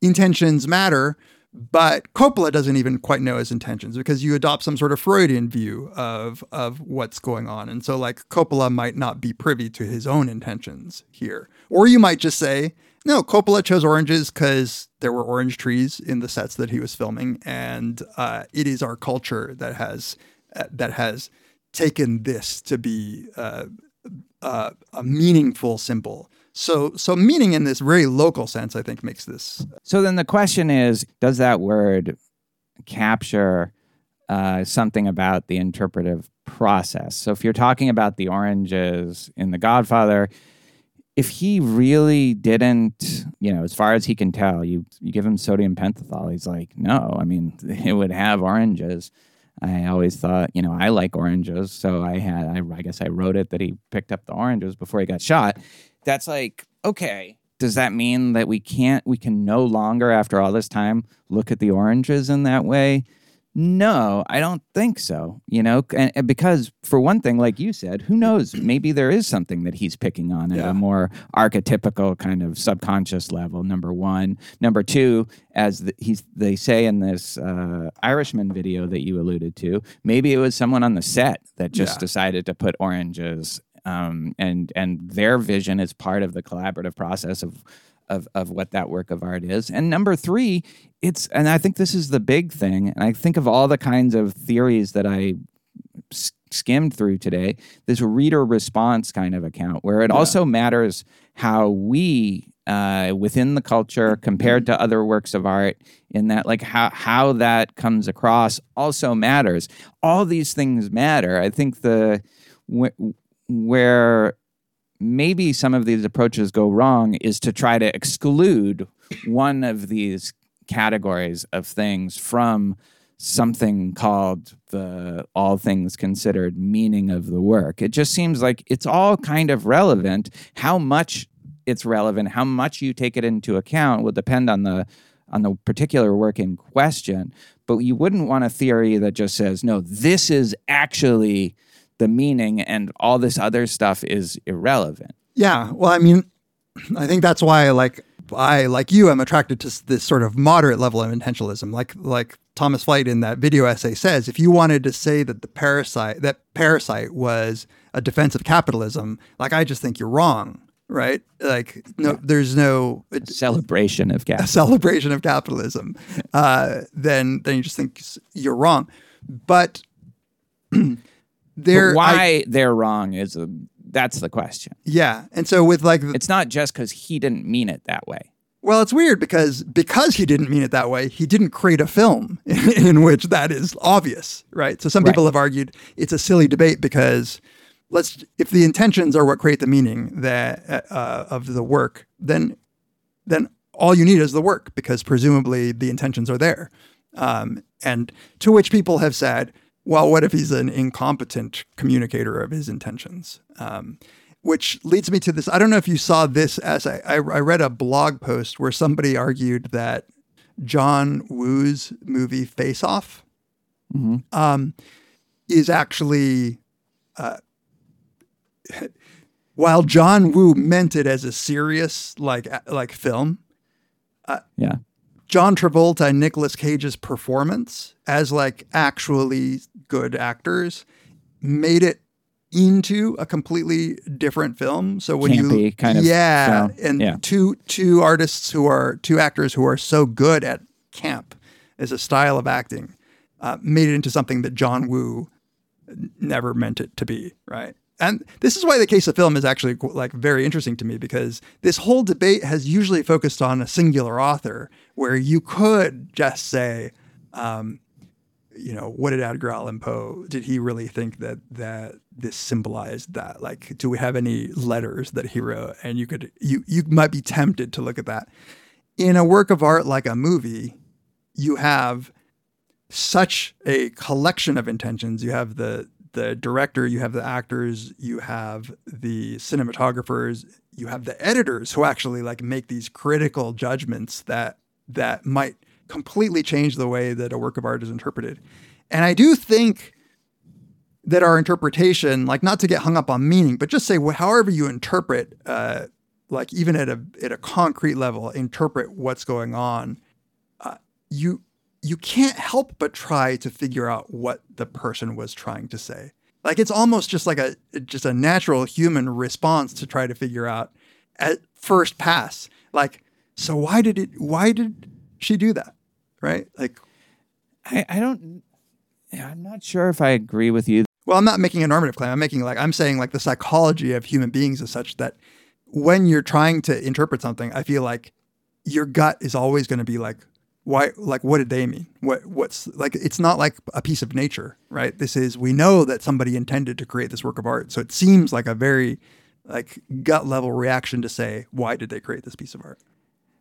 intentions matter, but Coppola doesn't even quite know his intentions because you adopt some sort of Freudian view of of what's going on. And so like Coppola might not be privy to his own intentions here. Or you might just say, no, Coppola chose oranges because there were orange trees in the sets that he was filming, and uh, it is our culture that has uh, that has taken this to be uh, uh, a meaningful symbol. So, so meaning in this very local sense, I think makes this So then the question is Does that word capture uh, something about the interpretive process? So if you're talking about the oranges in The Godfather, if he really didn't, you know, as far as he can tell, you, you give him sodium pentothal, he's like, no, I mean, it would have oranges. I always thought, you know, I like oranges. So I had, I, I guess I wrote it that he picked up the oranges before he got shot. That's like, okay, does that mean that we can't, we can no longer, after all this time, look at the oranges in that way? No, I don't think so. You know, and, and because for one thing, like you said, who knows? Maybe there is something that he's picking on at Yeah. a more archetypical kind of subconscious level. Number one, number two, as the, he's they say in this uh, Irishman video that you alluded to, maybe it was someone on the set that just Yeah. decided to put oranges, um, and and their vision is part of the collaborative process of of of what that work of art is. And number three, it's and I think this is the big thing. And I think of all the kinds of theories that I skimmed through today, this reader response kind of account where it also matters how we uh, within the culture compared to other works of art in that like how how that comes across also matters all these things matter i think the wh- where maybe some of these approaches go wrong is to try to exclude one of these categories of things from something called the all things considered meaning of the work. It just seems like it's all kind of relevant. How much it's relevant, how much you take it into account will depend on the on the particular work in question. But you wouldn't want a theory that just says, no, this is actually the meaning and all this other stuff is irrelevant. Yeah, well, I mean, I think that's why, like, I like you, I'm attracted to this sort of moderate level of intentionalism. Like, like Thomas Flight in that video essay says, if you wanted to say that the parasite that parasite was a defense of capitalism, like I just think you're wrong, right? Like, no, there's no Celebration of a celebration of capitalism. Uh, then, then you just think you're wrong. But there, But I- why they're wrong is a, that's the question. yeah, and so with like the- It's not just because he didn't mean it that way. Well, it's weird because because he didn't mean it that way, he didn't create a film in which that is obvious, right? So some people Right. have argued it's a silly debate because let's if the intentions are what create the meaning that uh, of the work, then then all you need is the work because presumably the intentions are there. Um, and to which people have said, well, what if he's an incompetent communicator of his intentions? Um, which leads me to this. I don't know if you saw this as I, I, I read a blog post where somebody argued that John Woo's movie Face Off um, is actually, uh, while John Woo meant it as a serious like like film, Yeah. John Travolta and Nicolas Cage's performance as like actually good actors made it into a completely different film. So when you kind of yeah, film. and Yeah. two two artists who are two actors who are so good at camp as a style of acting uh, made it into something that John Woo never meant it to be, right? And this is why the case of film is actually like very interesting to me because this whole debate has usually focused on a singular author, where you could just say, um, you know, what did Edgar Allan Poe? Did he really think that that this symbolized that? Like, do we have any letters that he wrote? And you could you you might be tempted to look at that. In a work of art like a movie, you have such a collection of intentions. You have the the director, you have the actors, you have the cinematographers, you have the editors who actually like make these critical judgments that that might completely change the way that a work of art is interpreted. And I do think that our interpretation, like not to get hung up on meaning, but just say however you interpret, uh, like even at a at a concrete level, interpret what's going on. Uh, you you can't help but try to figure out what the person was trying to say. Like it's almost just like a just a natural human response to try to figure out at first pass. Like, so why did it? Why did she do that? Right? Like, I, I don't, I'm not sure if I agree with you. Well, I'm not making a normative claim. I'm making like I'm saying like the psychology of human beings is such that when you're trying to interpret something, I feel like your gut is always going to be like, why? Like, what did they mean? What? What's like? It's not like a piece of nature, right? This is we know that somebody intended to create this work of art, so it seems like a very like gut level reaction to say, why did they create this piece of art?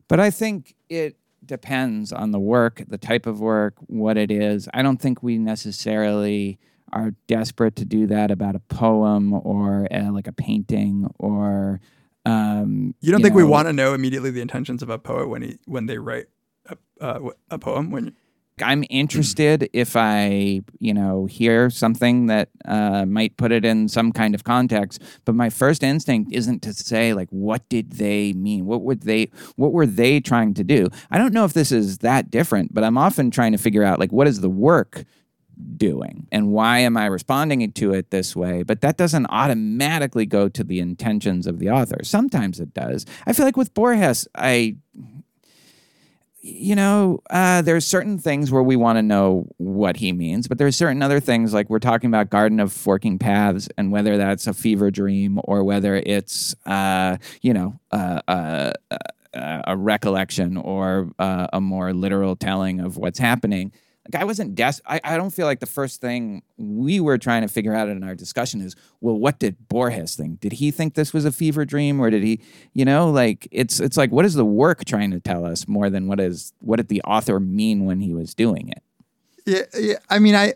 But I think it depends on the work, the type of work, what it is. I don't think we necessarily are desperate to do that about a poem or uh, like a painting or. Um, You don't think we want to know immediately the intentions of a poet when he when they write a, a poem? When I'm interested if I, you know, hear something that uh, might put it in some kind of context. But my first instinct isn't to say like, what did they mean? What would they? What were they trying to do? I don't know if this is that different, but I'm often trying to figure out like, what is the work doing and why am I responding to it this way? But that doesn't automatically go to the intentions of the author. Sometimes it does. I feel like with Borges, I you know, uh, there's certain things where we want to know what he means, but there's certain other things like we're talking about Garden of Forking Paths and whether that's a fever dream or whether it's, uh, you know, uh, a recollection or uh, a more literal telling of what's happening. I wasn't des- I, I don't feel like the first thing we were trying to figure out in our discussion is, well, what did Borges think? Did he think this was a fever dream or did he, you know, like it's it's like what is the work trying to tell us more than what is what did the author mean when he was doing it? Yeah, yeah. I mean, I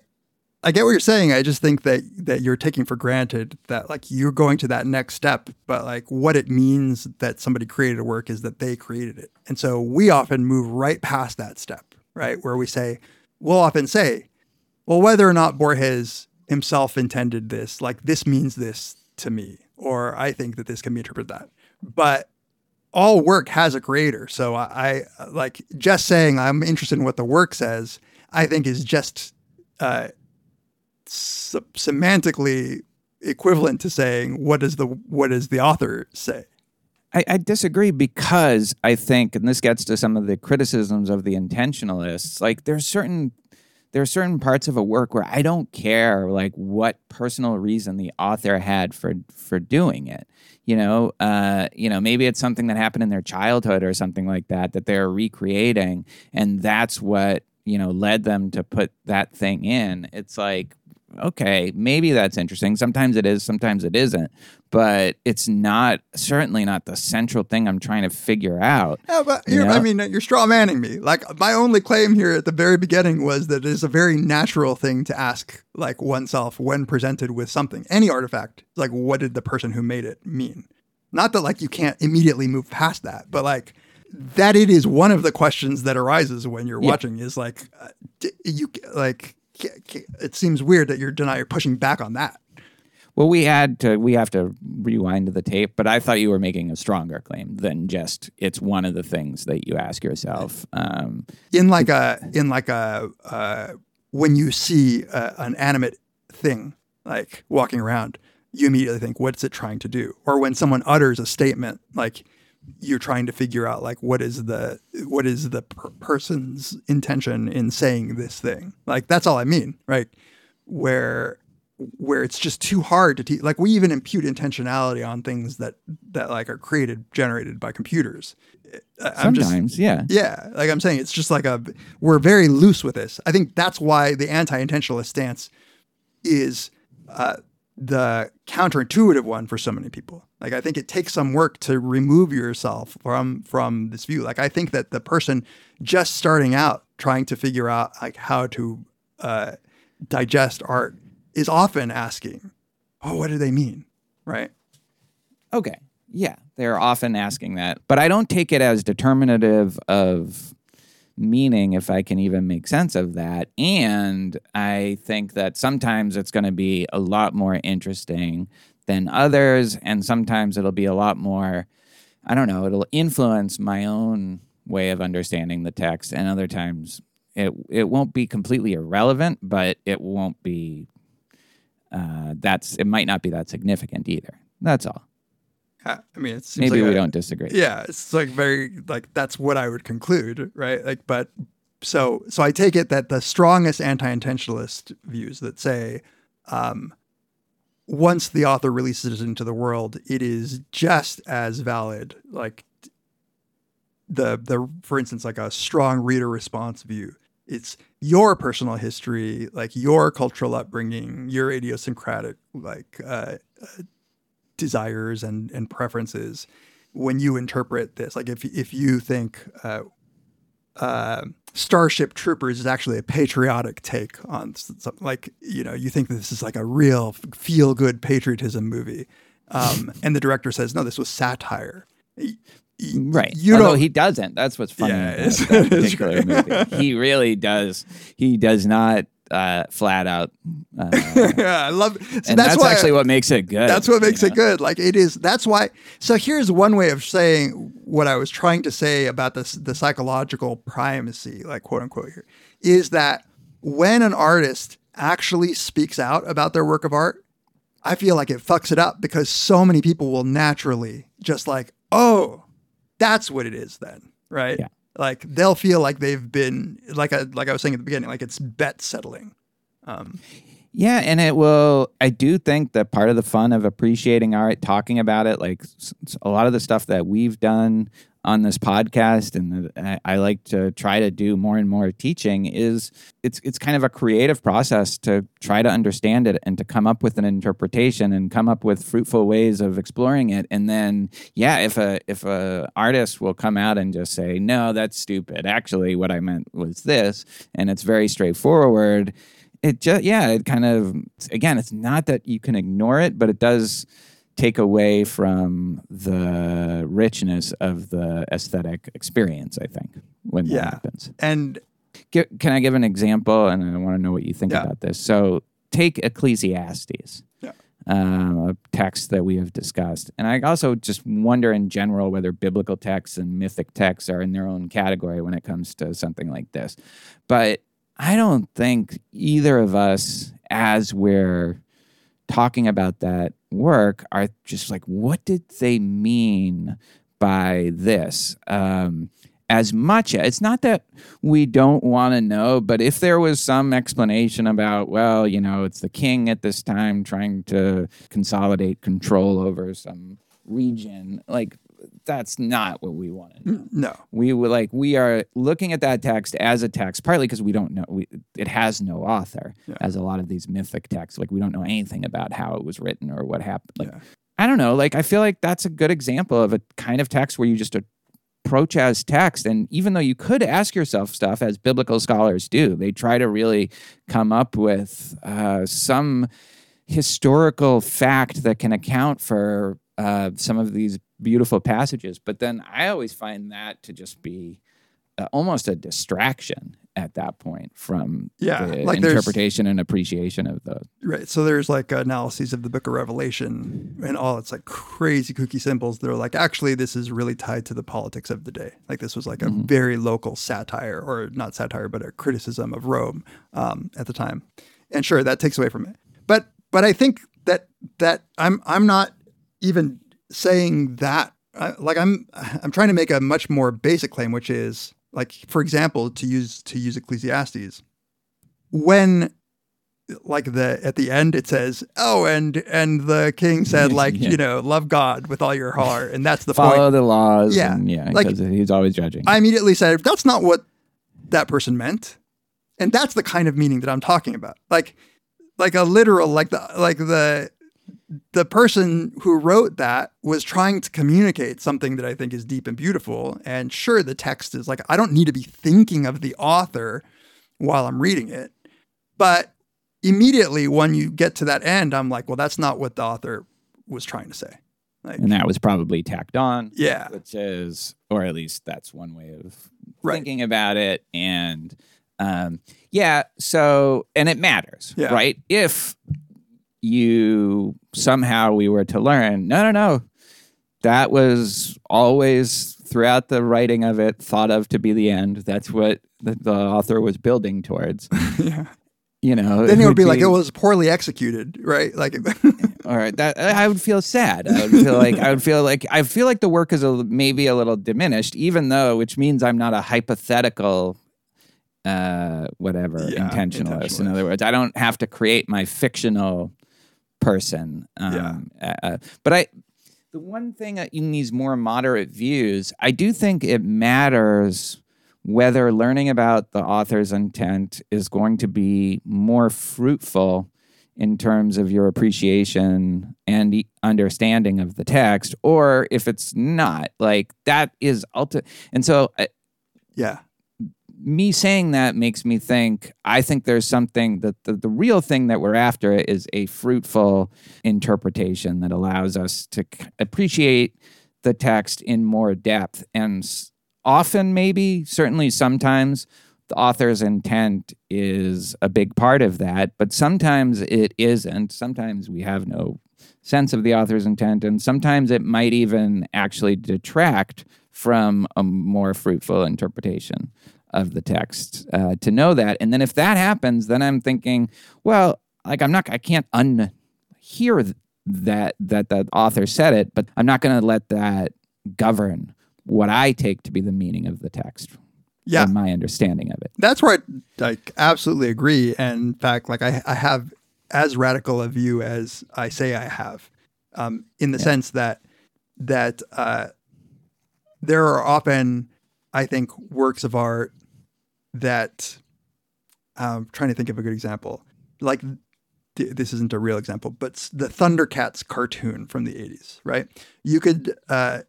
I get what you're saying. I just think that that you're taking for granted that like you're going to that next step, but like what it means that somebody created a work is that they created it. And so we often move right past that step, right? Where we say, we'll often say, well, whether or not Borges himself intended this, like this means this to me, or I think that this can be interpreted that. But all work has a creator. So I, I like just saying I'm interested in what the work says, I think is just uh, se- semantically equivalent to saying what does the what does the author say? I, I disagree because I think, and this gets to some of the criticisms of the intentionalists, like there's certain there are certain parts of a work where I don't care like what personal reason the author had for for doing it. You know, uh, you know, maybe it's something that happened in their childhood or something like that that they're recreating, and that's what you know led them to put that thing in. It's like okay, maybe that's interesting. Sometimes it is, sometimes it isn't. But it's not certainly not the central thing I'm trying to figure out. Yeah, but You here, I mean, you're straw manning me. Like my only claim here at the very beginning was that it is a very natural thing to ask, like oneself when presented with something, any artifact. Like, what did the person who made it mean? Not that like you can't immediately move past that, but like that it is one of the questions that arises when you're Yeah. watching. Is like uh, d- you like it seems weird that you're denying you're pushing back on that. Well, we had to we have to rewind the tape, but I thought you were making a stronger claim than just it's one of the things that you ask yourself. Um, in like a in like a uh, when you see a, an animate thing like walking around you immediately think what's it trying to do or when someone utters a statement like you're trying to figure out like what is the what is the per- person's intention in saying this thing like that's all i mean right where where it's just too hard to teach like we even impute intentionality on things that that like are created generated by computers I'm just- sometimes, yeah. yeah, like I'm saying, it's just like a we're very loose with this. I think that's why the anti-intentionalist stance is uh, the counterintuitive one for so many people. Like I think it takes some work to remove yourself from from this view. Like I think that the person just starting out trying to figure out like how to uh, digest art is often asking, "Oh, what do they mean?" Right? Okay. Yeah. They're often asking that. But I don't take it as determinative of meaning if I can even make sense of that. And I think that sometimes it's going to be a lot more interesting than others. And sometimes it'll be a lot more, I don't know, it'll influence my own way of understanding the text. And other times it, it won't be completely irrelevant, but it won't be, uh, that's, it might not be that significant either. That's all. I mean, it seems Maybe like we a- don't disagree. Yeah, it's like very like that's what I would conclude, right? Like, but so so I take it that the strongest anti-intentionalist views that say um, once the author releases it into the world, it is just as valid. Like the the for instance, like a strong reader response view. It's your personal history, like your cultural upbringing, your idiosyncratic like uh, uh, desires and and preferences when you interpret this. Like if if you think uh, uh, Starship Troopers is actually a patriotic take on something like you know you think this is like a real feel good patriotism movie, um, and the director says no, this was satire. Right. You Although don't. he doesn't. That's what's funny Yeah, about that particular movie. He really does. He does not uh, flat out. Uh, yeah, I love. So and that's, why actually what makes it good. That's what makes know? it good. Like it is. That's why. So here's one way of saying what I was trying to say about this the psychological primacy, like quote unquote here, is that when an artist actually speaks out about their work of art, I feel like it fucks it up because so many people will naturally just like, oh, that's what it is then, right? Yeah. Like they'll feel like they've been like I like I was saying at the beginning, like it's bet settling. Um, Yeah, and it will. I do think that part of the fun of appreciating art, talking about it, like a lot of the stuff that we've done on this podcast, and I like to try to do more and more teaching, is it's it's kind of a creative process to try to understand it and to come up with an interpretation and come up with fruitful ways of exploring it. And then, yeah, if a if a artist will come out and just say, "No, that's stupid. Actually, what I meant was this," and it's very straightforward it just yeah it kind of again it's not that you can ignore it but it does take away from the richness of the aesthetic experience i think when Yeah. that happens and can i give an example and i want to know what you think Yeah. about this so take ecclesiastes Yeah. um, a text that we have discussed and i also just wonder in general whether biblical texts and mythic texts are in their own category when it comes to something like this but I don't think either of us, as we're talking about that work, are just like, what did they mean by this? Um, as much as it's not that we don't want to know, but if there was some explanation about, well, you know, it's the king at this time trying to consolidate control over some region, like that's not what we want to know. no, we were like we are looking at that text as a text partly because we don't know we, it has no author as a lot of these mythic texts like we don't know anything about how it was written or what happened like Yeah. i don't know like i feel like that's a good example of a kind of text where you just approach as text and even though you could ask yourself stuff as biblical scholars do they try to really come up with uh, some historical fact that can account for uh, some of these beautiful passages. But then I always find that to just be uh, almost a distraction at that point from Yeah, the like interpretation and appreciation of the. Right. So there's like analyses of the book of Revelation and all its like crazy kooky symbols. They're like, actually, this is really tied to the politics of the day. Like this was like a very local satire, or not satire, but a criticism of Rome um, at the time. And sure, that takes away from it. But but I think that that I'm I'm not even saying that. Like I'm I'm trying to make a much more basic claim, which is like, for example, to use to use Ecclesiastes, when like the at the end it says oh and and the king said like Yeah. you know love god with all your heart and that's the Follow point the laws. Yeah, and yeah, like- because he's always judging. i immediately said that's not what that person meant and that's the kind of meaning that i'm talking about like like a literal like the like the the person who wrote that was trying to communicate something that i think is deep and beautiful and sure the text is like i don't need to be thinking of the author while i'm reading it but immediately when you get to that end i'm like well that's not what the author was trying to say like and that was probably tacked on. Yeah. Which is, or at least that's one way of Right. thinking about it. And um, yeah, so, and it matters, Yeah. right? If you somehow we were to learn, no, no, no, that was always throughout the writing of it thought of to be the end. That's what the, the author was building towards. yeah. You know, then it would be like it was poorly executed right like All right, that I would feel sad. I would feel like I would feel like I feel like the work is a, maybe a little diminished, even though, which means I'm not a hypothetical, uh, whatever Yeah, intentionalist. In other words, I don't have to create my fictional person. Um, uh, uh, but I, the one thing in these more moderate views, I do think it matters whether learning about the author's intent is going to be more fruitful in terms of your appreciation and understanding of the text, or if it's not. Like that is ulti- And so I, Yeah. Me saying that makes me think I think there's something that the, the real thing that we're after is a fruitful interpretation that allows us to appreciate the text in more depth. And often, maybe, certainly sometimes, the author's intent is a big part of that, but sometimes it isn't. Sometimes we have no sense of the author's intent, and sometimes it might even actually detract from a more fruitful interpretation of the text uh, to know that. And then if that happens, then I'm thinking, well, like I'm not, I can't unhear th- that that the author said it, but I'm not going to let that govern what I take to be the meaning of the text. Yeah. my understanding of it. That's where I like absolutely agree. And in fact, like I, I have as radical a view as I say I have, um, in the sense that that uh, there are often, I think, works of art that I'm trying to think of a good example. Like th- this isn't a real example, but the Thundercats cartoon from the 80s, right? You could uh,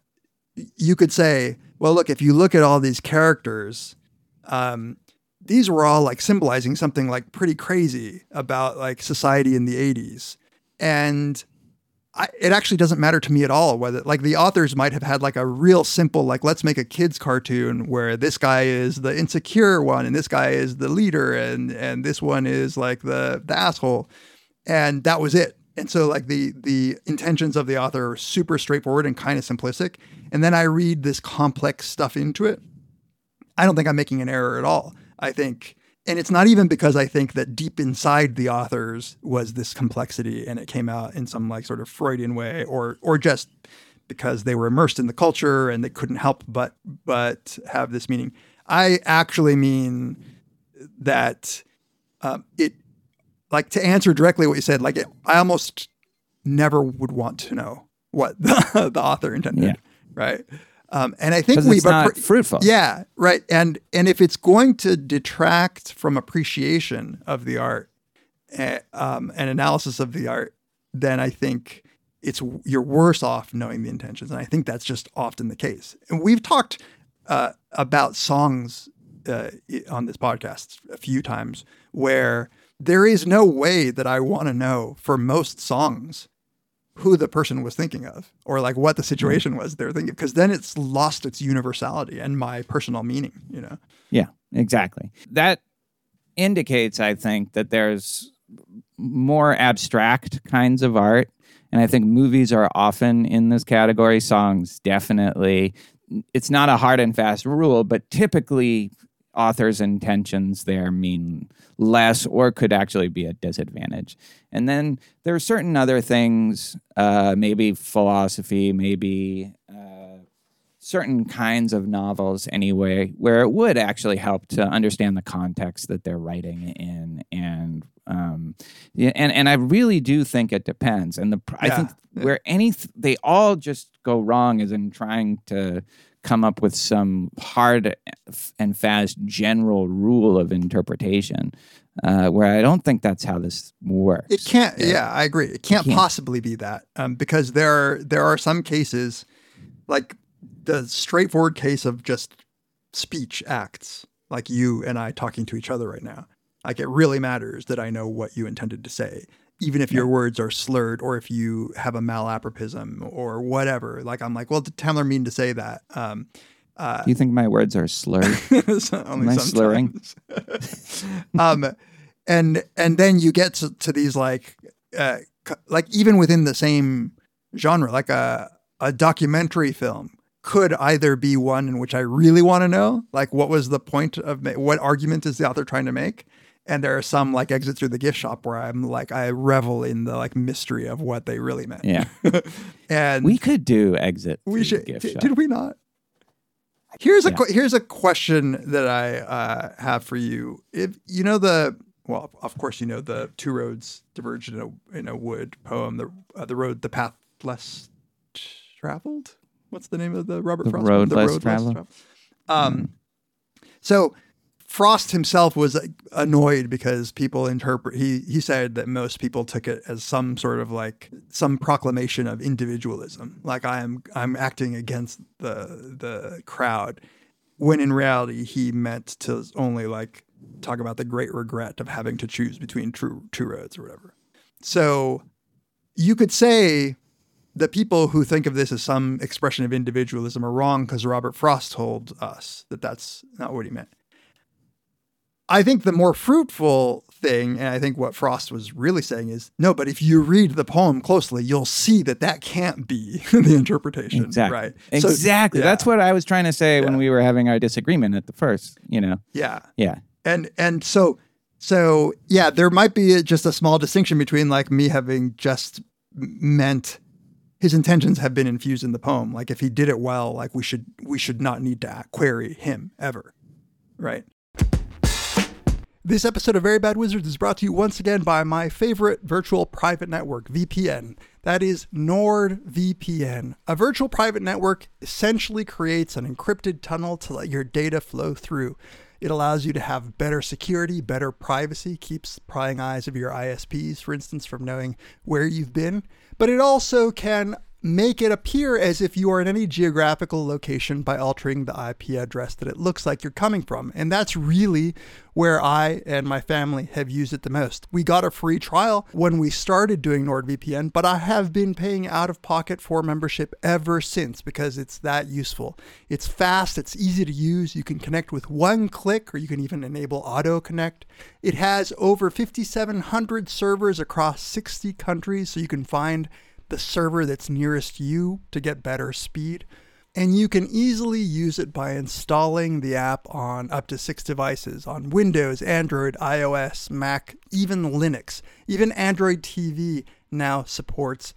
you could say, well, look, if you look at all these characters, um, these were all like symbolizing something like pretty crazy about like society in the 80s. And I, it actually doesn't matter to me at all whether like the authors might have had like a real simple like let's make a kids cartoon where this guy is the insecure one and this guy is the leader and and this one is like the the asshole. And that was it. And so like the the intentions of the author are super straightforward and kind of simplistic. And then i read this complex stuff into it. I don't think i'm making an error at all. I think and it's not even because i think that deep inside the authors was this complexity and it came out in some like sort of freudian way or or just because they were immersed in the culture and they couldn't help but but have this meaning i actually mean that um, it like to answer directly what you said like it, i almost never would want to know what the, the author intended Yeah. right um, and i think we it's not fruitful. yeah right. And and if it's going to detract from appreciation of the art uh, um, and analysis of the art then i think it's you're worse off knowing the intentions. And i think that's just often the case. And we've talked uh, about songs uh, on this podcast a few times where there is no way that I want to know for most songs who the person was thinking of or like what the hmm. situation was they're thinking because then it's lost its universality and my personal meaning you know Yeah, exactly. That indicates, I think, that there's more abstract kinds of art. And I think movies are often in this category, songs definitely. It's not a hard and fast rule, but typically authors' intentions there mean less or could actually be a disadvantage. And then there are certain other things, uh, maybe philosophy, maybe uh, certain kinds of novels anyway where it would actually help to understand the context that they're writing in and um and and I really do think it depends and the I Yeah. think where any they all just go wrong is in trying to come up with some hard and fast general rule of interpretation uh, where I don't think that's how this works. It can't. Yeah, I agree. It can't, can't. possibly be that um, because there are there are some cases, like the straightforward case of just speech acts, like you and I talking to each other right now. Like it really matters that I know what you intended to say, even if your words are slurred or if you have a malapropism or whatever. Like I'm like, well, did Tamler mean to say that? Um, Do you think my words are slurred? only Am I slurring? um, and and then you get to, to these like uh, c- like even within the same genre, like a a documentary film could either be one in which I really want to know, like what was the point of ma- what argument is the author trying to make, and there are some like exit through the gift shop where I'm like I revel in the like mystery of what they really meant. Yeah. and we could do exit. we through should. gift Did, shop. did we not? Here's a Yeah. que- here's a question that I uh, have for you. If you know the well, of course, you know the two roads diverged in a in a wood poem. The uh, the road, the path less traveled. What's the name of the Robert Frost? The Frost? Road poem? Less Traveled? Um, so Frost himself was annoyed because people interpret. He he said that most people took it as some sort of like some proclamation of individualism, like I am I'm acting against the the crowd, when in reality he meant to only like talk about the great regret of having to choose between two two roads or whatever. So you could say the people who think of this as some expression of individualism are wrong because Robert Frost told us that that's not what he meant. I think the more fruitful thing, and I think what Frost was really saying is no, but if you read the poem closely, you'll see that that can't be the interpretation. Exactly. Right. So, Exactly. yeah. That's what I was trying to say when we were having our disagreement at the first. You know. Yeah. Yeah. and and so so yeah there might be just a small distinction between like me having just meant his intentions have been infused in the poem like if he did it well like we should we should not need to query him ever right this episode of Very Bad Wizards is brought to you once again by my favorite virtual private network, VPN. That is NordVPN. A virtual private network essentially creates an encrypted tunnel to let your data flow through. It allows you to have better security, better privacy, keeps prying eyes of your ISPs, for instance, from knowing where you've been. But it also can make it appear as if you are in any geographical location by altering the IP address that it looks like you're coming from. And that's really where I and my family have used it the most. We got a free trial when we started doing NordVPN, but I have been paying out of pocket for membership ever since because it's that useful. It's fast, it's easy to use. You can connect with one click or you can even enable auto connect. It has over 5,700 servers across 60 countries, so you can find the server that's nearest you to get better speed. And you can easily use it by installing the app on up to six devices on Windows, Android, iOS, Mac, even Linux. Even Android TV now supports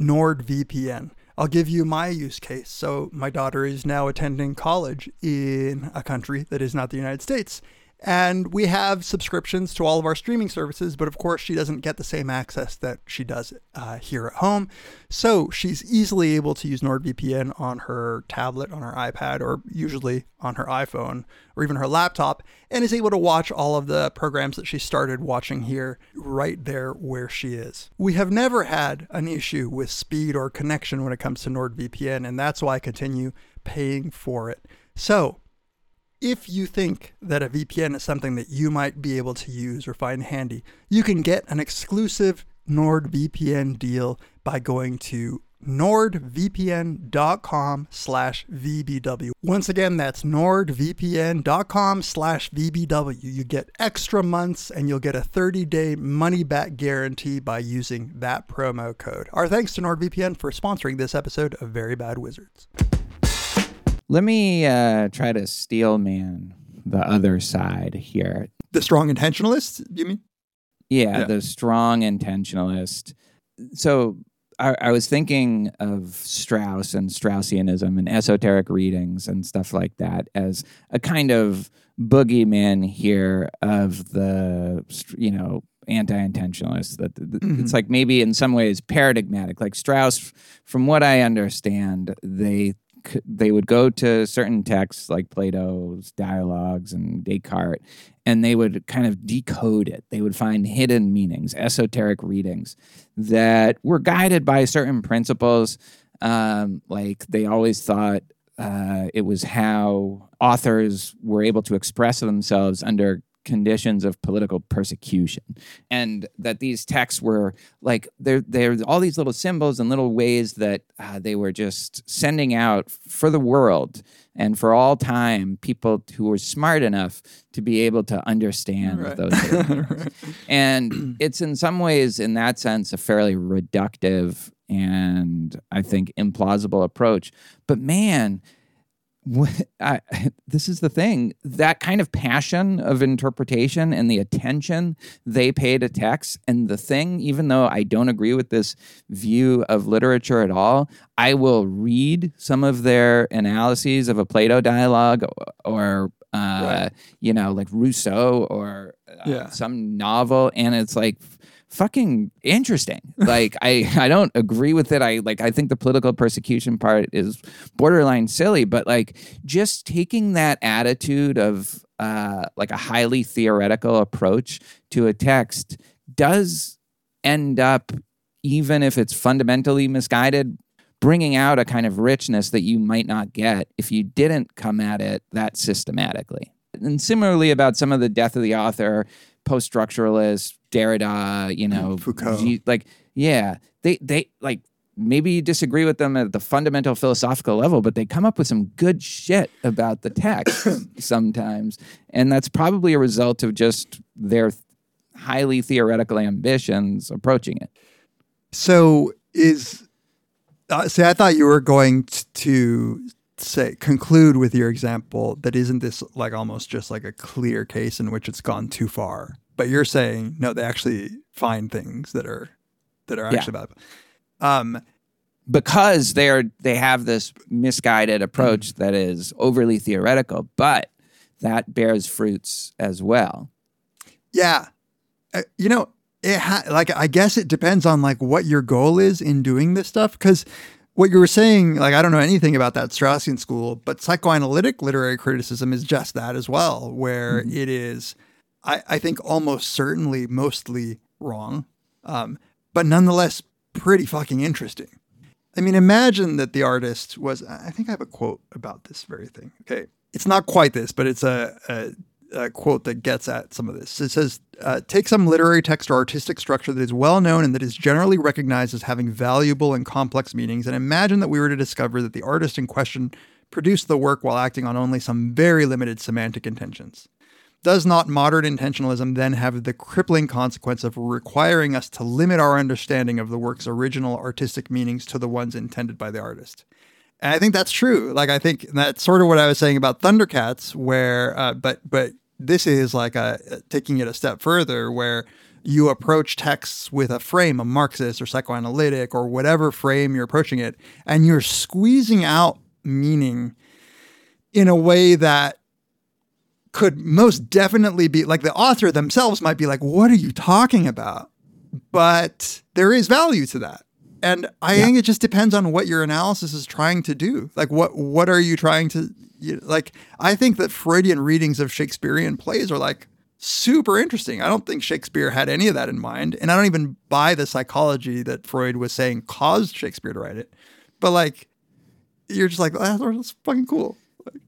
NordVPN. I'll give you my use case. So, my daughter is now attending college in a country that is not the United States. And we have subscriptions to all of our streaming services, but of course, she doesn't get the same access that she does uh, here at home. So she's easily able to use NordVPN on her tablet, on her iPad, or usually on her iPhone or even her laptop, and is able to watch all of the programs that she started watching here right there where she is. We have never had an issue with speed or connection when it comes to NordVPN, and that's why I continue paying for it. So, if you think that a VPN is something that you might be able to use or find handy, you can get an exclusive NordVPN deal by going to nordvpn.com slash VBW. Once again, that's nordvpn.com slash VBW. You get extra months and you'll get a 30-day money-back guarantee by using that promo code. Our thanks to NordVPN for sponsoring this episode of Very Bad Wizards. Let me uh, try to steel man the other side here. The strong intentionalist, you mean? Yeah, Yeah. the strong intentionalist. So I, I was thinking of Strauss and Straussianism and esoteric readings and stuff like that as a kind of boogeyman here of the, you know, anti-intentionalist That that- it's like maybe in some ways paradigmatic. Like Strauss, from what I understand, they they would go to certain texts like Plato's dialogues and Descartes, and they would kind of decode it. They would find hidden meanings, esoteric readings that were guided by certain principles. Um, like they always thought uh, it was how authors were able to express themselves under conditions of political persecution. And that these texts were like they're they're all these little symbols and little ways that uh, they were just sending out for the world and for all time people who were smart enough to be able to understand Right. those and it's in some ways in that sense a fairly reductive and i think implausible approach. But man I, this is the thing that kind of passion of interpretation and the attention they pay to text and the thing even though i don't agree with this view of literature at all i will read some of their analyses of a plato dialogue or uh, you know like rousseau or uh, Yeah. some novel and it's like fucking interesting. Like I I don't agree with it. I like I think the political persecution part is borderline silly, but like just taking that attitude of uh like a highly theoretical approach to a text does end up even if it's fundamentally misguided bringing out a kind of richness that you might not get if you didn't come at it that systematically. And similarly about some of the death of the author, post-structuralists, Derrida, you know, Foucault. G- like yeah, they they like maybe you disagree with them at the fundamental philosophical level, but they come up with some good shit about the text sometimes, and that's probably a result of just their highly theoretical ambitions approaching it. So is uh, see, I thought you were going to say conclude with your example that isn't this like almost just like a clear case in which it's gone too far. But you're saying no, they actually find things that are that are Yeah. actually valuable. Um, because they're they have this misguided approach that is overly theoretical, but that bears fruits as well. Yeah. Uh, you know, it ha- like I guess it depends on like what your goal is in doing this stuff cuz what you were saying like I don't know anything about that Straussian school, but psychoanalytic literary criticism is just that as well where it is I I think almost certainly mostly wrong. Um but nonetheless pretty fucking interesting. I mean, imagine that the artist was. I think I have a quote about this very thing. Okay. It's not quite this, but it's a, a, a quote that gets at some of this. It says, uh, Take some literary text or artistic structure that is well known and that is generally recognized as having valuable and complex meanings, and imagine that we were to discover that the artist in question produced the work while acting on only some very limited semantic intentions. Does not modern intentionalism then have the crippling consequence of requiring us to limit our understanding of the work's original artistic meanings to the ones intended by the artist? And I think that's true. Like I think that's sort of what I was saying about Thundercats, where uh, but but this is like a taking it a step further, where you approach texts with a frame, a Marxist or psychoanalytic or whatever frame you're approaching it, and you're squeezing out meaning in a way that could most definitely be like the author themselves might be like, "What are you talking about?" But there is value to that. And I think it just depends on what your analysis is trying to do. Like what what are you trying to you, like I think that Freudian readings of Shakespearean plays are like super interesting. I don't think Shakespeare had any of that in mind, and I don't even buy the psychology that Freud was saying caused Shakespeare to write it. But like you're just like, ah, oh, that's fucking cool.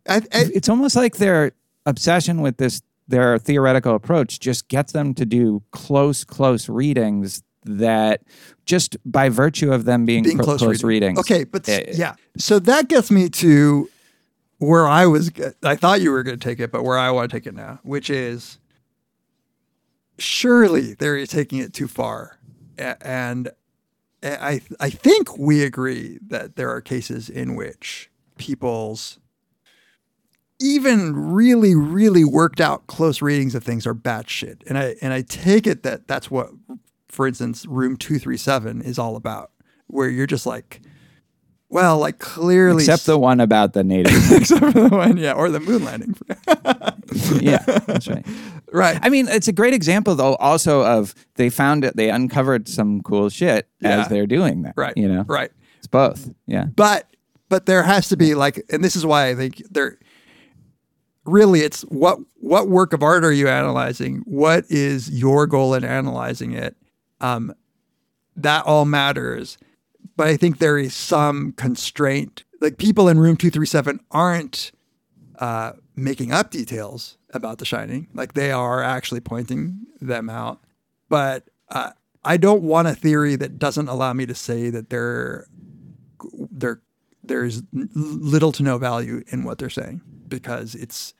I, I, It's almost like their obsession with this their theoretical approach just gets them to do close close readings that just by virtue of them being, being clo- close, close, reading. readings. Okay, but s- eh, yeah. So that gets me to where I was. I thought you were going to take it, but where I want to take it now, which is surely they're taking it too far, and I I think we agree that there are cases in which people's even really really worked out close readings of things are batshit, and I and I take it that that's what, for instance, Room Two Three Seven is all about, where you're just like, well, like clearly, except the one about the native. except for the one, yeah, or the moon landing, yeah, that's right. right? I mean, it's a great example though, also of they found it, they uncovered some cool shit Yeah. as they're doing that. Right, You know, right. It's both. Yeah. but but there has to be like and this is why i think there really it's what what work of art are you analyzing what is your goal in analyzing it um that all matters but i think there is some constraint. Like people in room 237 aren't uh making up details about the shining. Like they are actually pointing them out. But uh, i don't want a theory that doesn't allow me to say that they're there there's little to no value in what they're saying because it's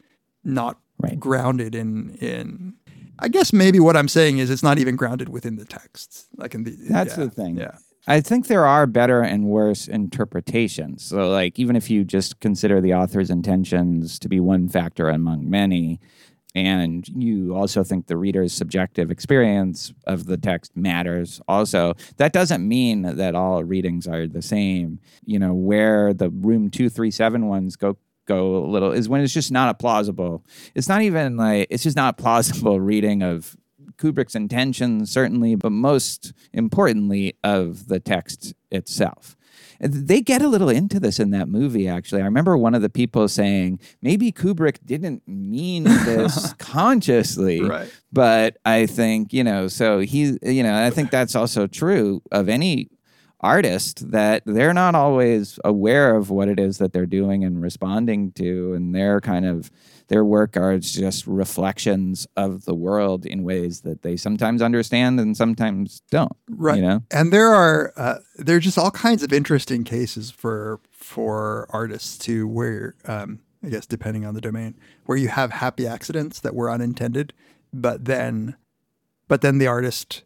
not Right. grounded in in I guess maybe what I'm saying is it's not even grounded within the text. Like in the That's yeah, the thing. Yeah. I think there are better and worse interpretations. So, like, even if you just consider the author's intentions to be one factor among many, and you also think the reader's subjective experience of the text matters also, that doesn't mean that all readings are the same. You know, where the room 237 ones go go a little is when it's just not a plausible. It's not even like it's just not a plausible reading of Kubrick's intentions, certainly, but most importantly, of the text itself. They get a little into this in that movie, actually. I remember one of the people saying, maybe Kubrick didn't mean this consciously, Right. but I think, you know, so he, you know, I think that's also true of any artist that they're not always aware of what it is that they're doing and responding to and their kind of their work are just reflections of the world in ways that they sometimes understand and sometimes don't Right. you know And there are uh, there are just all kinds of interesting cases for for artists too, where um, I guess depending on the domain, where you have happy accidents that were unintended, but then but then the artist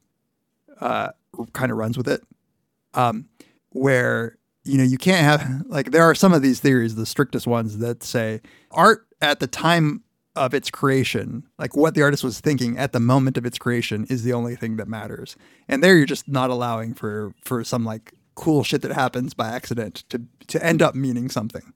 uh, kind of runs with it. Um, where you know you can't have like there are some of these theories, the strictest ones that say art at the time of its creation, like what the artist was thinking at the moment of its creation, is the only thing that matters. And there, you're just not allowing for for some like cool shit that happens by accident to to end up meaning something,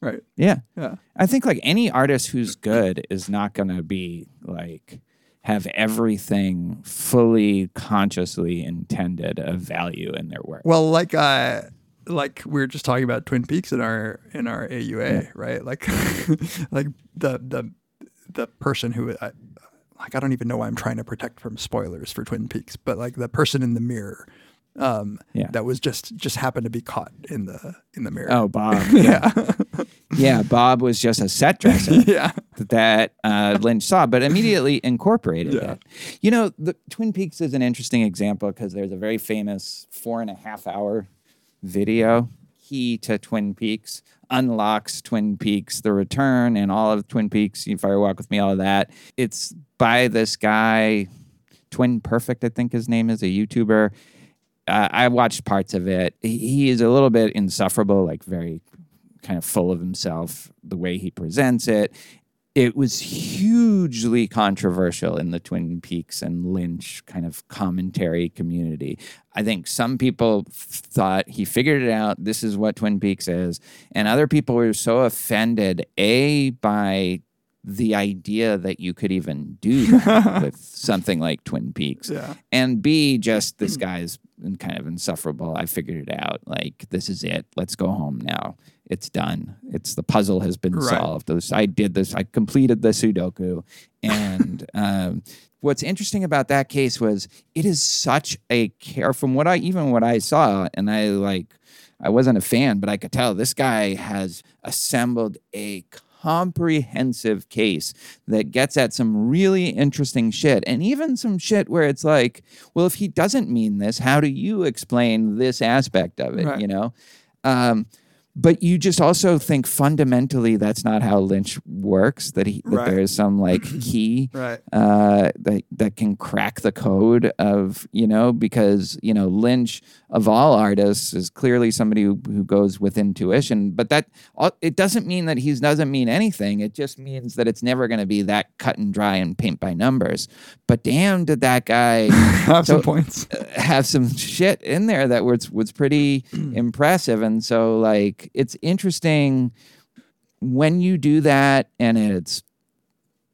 right? yeah Yeah. i think like any artist who's good is not going to be like have everything fully consciously intended of value in their work Well, like uh, like we were just talking about Twin Peaks in our in our AUA, right? Like, like the the the person who I, like I don't even know why I'm trying to protect from spoilers for Twin Peaks, but like the person in the mirror, um, Yeah. that was just just happened to be caught in the in the mirror. oh bob yeah yeah bob was just a set dresser yeah, that uh, Lynch saw, but immediately incorporated Yeah. it. You know, the Twin Peaks is an interesting example because there's a very famous four and a half hour video. Key to Twin Peaks unlocks Twin Peaks, The Return, and all of Twin Peaks. You Fire Walk with Me, all of that. It's by this guy, Twin Perfect, I think his name is, a YouTuber. Uh, I watched parts of it. He, he is a little bit insufferable, like very kind of full of himself, the way he presents it. It was hugely controversial in the Twin Peaks and Lynch kind of commentary community. I think some people thought he figured it out. This is what Twin Peaks is. And other people were so offended, A, by the idea that you could even do that with something like Twin Peaks. Yeah. And B, just this guy's kind of insufferable. I figured it out. Like, this is it. Let's go home now. It's done. It's the puzzle has been Right. solved. I did this. I completed the Sudoku. And um, what's interesting about that case was it is such a care from what I even what I saw, and I like I wasn't a fan, but I could tell this guy has assembled a comprehensive case that gets at some really interesting shit and even some shit where it's like well if he doesn't mean this how do you explain this aspect of it Right. you know um, but you just also think fundamentally that's not how Lynch works. That he that Right. there is some like key Right. uh, that that can crack the code of you know because you know Lynch of all artists is clearly somebody who, who goes with intuition. But that it doesn't mean that he doesn't mean anything. It just means that it's never going to be that cut and dry and paint by numbers. But damn, did that guy Have some points. have some shit in there that was was pretty impressive and so like it's interesting when you do that and it's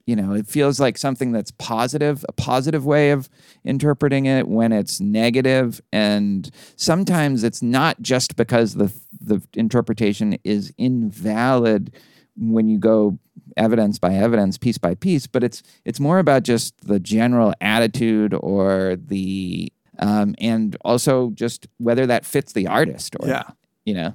you know it feels like something that's positive a positive way of interpreting it when it's negative and sometimes it's not just because the the interpretation is invalid when you go evidence by evidence piece by piece but it's it's more about just the general attitude or the um, and also just whether that fits the artist or Yeah. you know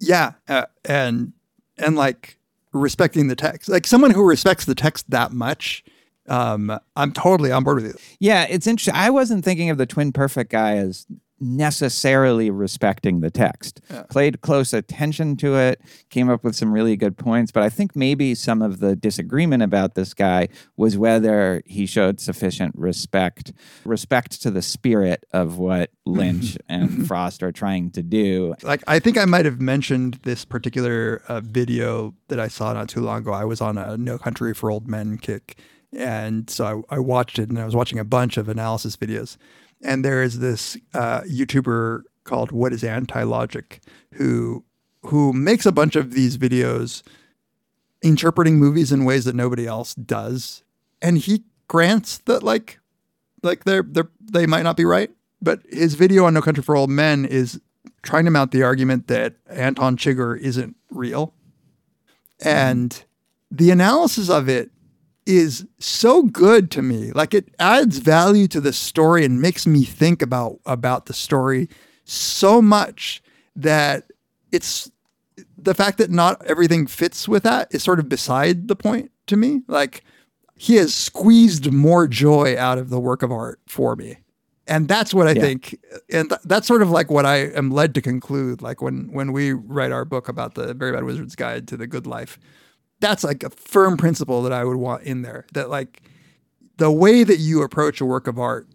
Yeah, uh, and and like respecting the text, like someone who respects the text that much, um, I'm totally on board with you. Yeah, it's interesting. I wasn't thinking of the Twin Perfect guy as necessarily respecting the text. Played close attention to it, came up with some really good points, but I think maybe some of the disagreement about this guy was whether he showed sufficient respect respect to the spirit of what Lynch and Frost are trying to do. like I think I might have mentioned this particular uh, video that I saw not too long ago. I was on a No Country for Old Men kick, and so I, I watched it, and I was watching a bunch of analysis videos. And there is this uh, YouTuber called What Is Anti Logic who who makes a bunch of these videos interpreting movies in ways that nobody else does, and he grants that like like they're they're they might not be right, but his video on No Country for Old Men is trying to mount the argument that Anton Chigurh isn't real, and the analysis of it is so good to me. Like it adds value to the story and makes me think about about the story so much that it's the fact that not everything fits with that is sort of beside the point to me. Like he has squeezed more joy out of the work of art for me. And that's what I Yeah. think, and th- that's sort of like what I am led to conclude. Like when when we write our book about the Very Bad Wizard's Guide to the Good Life, that's like a firm principle that I would want in there. That like the way that you approach a work of art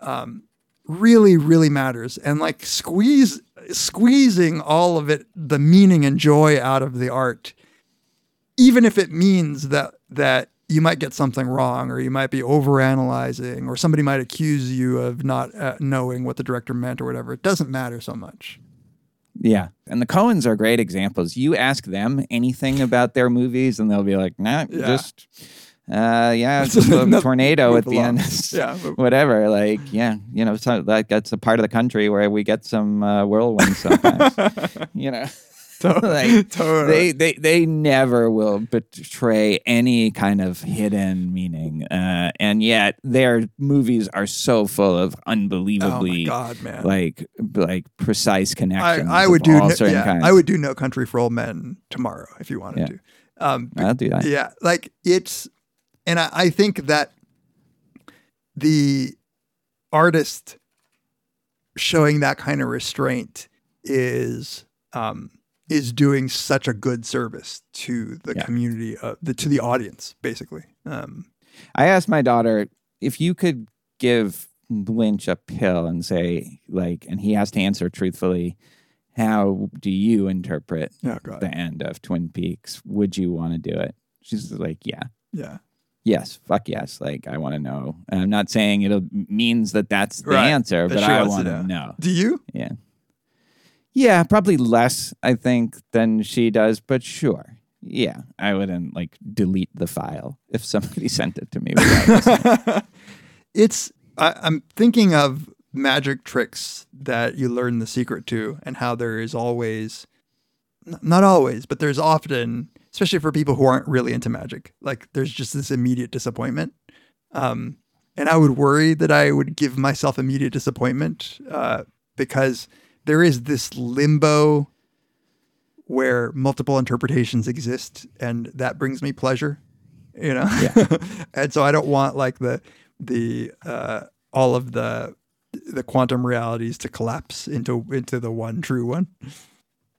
um, really, really matters. And like squeeze squeezing all of it, the meaning and joy out of the art, even if it means that that you might get something wrong or you might be overanalyzing or somebody might accuse you of not uh, knowing what the director meant or whatever. It doesn't matter so much. Yeah. And the Coens are great examples. You ask them anything about their movies and they'll be like, nah, Yeah. just uh yeah, just a tornado at the end. Yeah, Whatever. Like, yeah, you know, so like that's a part of the country where we get some uh, whirlwinds sometimes. you know. like Totally. they, they they never will betray any kind of hidden meaning uh, and yet their movies are so full of unbelievably Oh God, man. like like precise connections I of would do no, yeah, kinds. I would do No Country for Old Men tomorrow if you wanted Yeah. to. Um, I'll do that. Yeah, like it's, and I, I think that the artist showing that kind of restraint is um, is doing such a good service to the Yeah. community, uh, the, to the audience, basically. Um, I asked my daughter if you could give Lynch a pill and say like, and he has to answer truthfully. How do you interpret Oh, the end of Twin Peaks? Would you want to do it? She's like, yeah. yeah, Yes, fuck yes. Like I want to know. And I'm not saying it means that that's the Right. answer, That but I want to know. know. Do you? Yeah. Yeah, probably less, I think, than she does, but sure. Yeah, I wouldn't like delete the file if somebody sent it to me. it's I, I'm thinking of magic tricks that you learn the secret to, and how there is always, not always, but there's often, especially for people who aren't really into magic, like there's just this immediate disappointment. Um, and I would worry that I would give myself immediate disappointment uh, because there is this limbo where multiple interpretations exist, and that brings me pleasure. You know, and so I don't want like the the uh, all of the the quantum realities to collapse into into the one true one.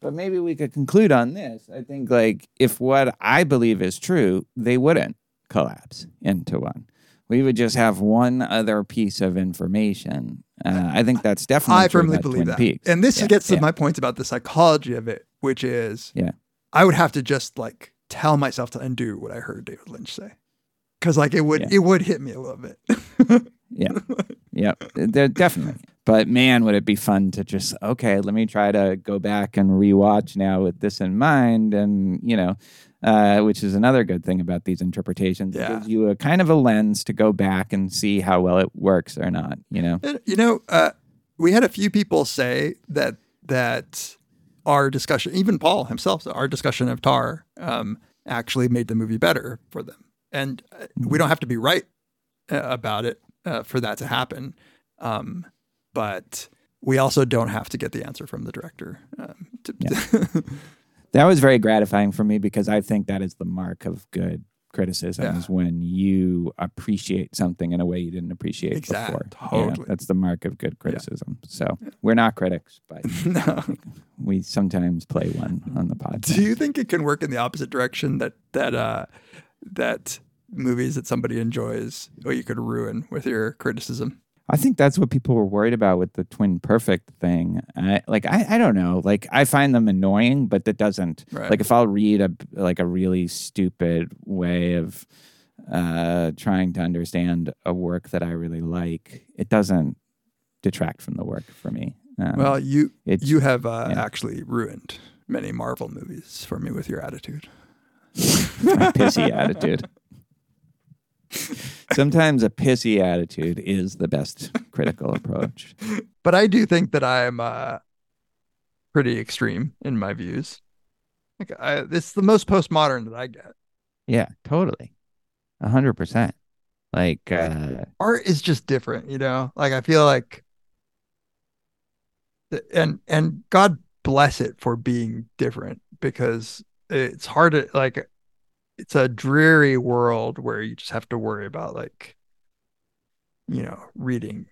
but maybe we could conclude on this. I think like if what I believe is true, they wouldn't collapse into one. We would just have one other piece of information. Uh, I think that's definitely I firmly believe Twin that. Peaks. And this Yeah, gets to yeah, my point about the psychology of it, which is Yeah. I would have to just like tell myself to undo what I heard David Lynch say. Cause like it would it would hit me a little bit. Yeah. yeah. Definitely. But man, would it be fun to just, okay, let me try to go back and rewatch now with this in mind. And, you know, uh, which is another good thing about these interpretations. It Yeah. gives you a kind of a lens to go back and see how well it works or not, you know? You know, uh, we had a few people say that that our discussion, even Paul himself, our discussion of Tar, um, actually made the movie better for them. And uh, we don't have to be right uh, about it uh, for that to happen, um, but we also don't have to get the answer from the director. Um, to, That was very gratifying for me because I think that is the mark of good criticism Yeah. is when you appreciate something in a way you didn't appreciate Exact- before. Totally. that's the mark of good criticism. So we're not critics, but no. we sometimes play one on the pod. Do you think it can work in the opposite direction that that uh that movies that somebody enjoys or you could ruin with your criticism? I think that's what people were worried about with the twin perfect thing. I, like I, I don't know. Like I find them annoying, but that doesn't Right. like if I'll read a like a really stupid way of uh trying to understand a work that I really like, it doesn't detract from the work for me. Um, Well, you it's- you have uh, yeah. actually ruined many Marvel movies for me with your attitude. my pissy attitude. Sometimes a pissy attitude is the best critical approach. But I do think that I'm uh, pretty extreme in my views. Like I, it's the most postmodern that I get. Yeah, totally. A hundred percent. Like uh art is just different, you know. Like I feel like, and and God bless it for being different because it's hard to like. It's a dreary world where you just have to worry about like, you know, reading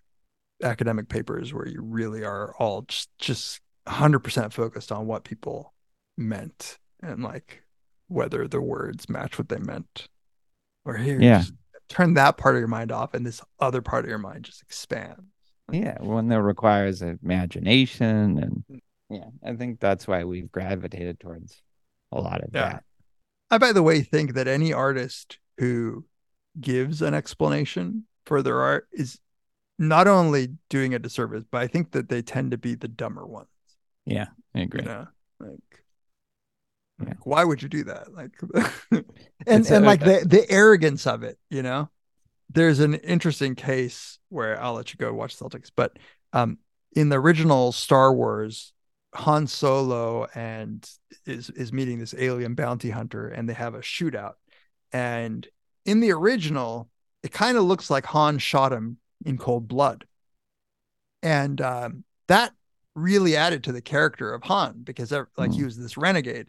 academic papers where you really are all just just hundred percent focused on what people meant and like whether the words match what they meant. Or here, Yeah. just turn that part of your mind off, and this other part of your mind just expands. yeah, one that requires imagination and mm. yeah, I think that's why we've gravitated towards a lot of Yeah. that. I, by the way, think that any artist who gives an explanation for their art is not only doing a disservice, but I think that they tend to be the dumber ones. Yeah, I agree. You know, like, Yeah. like, why would you do that? Like, and It's a- and like the the arrogance of it. You know, there's an interesting case where I'll let you go watch Celtics, but um, in the original Star Wars, Han Solo and is is meeting this alien bounty hunter, and they have a shootout. And in the original, it kind of looks like Han shot him in cold blood, and um, that really added to the character of Han because uh, like he was this renegade.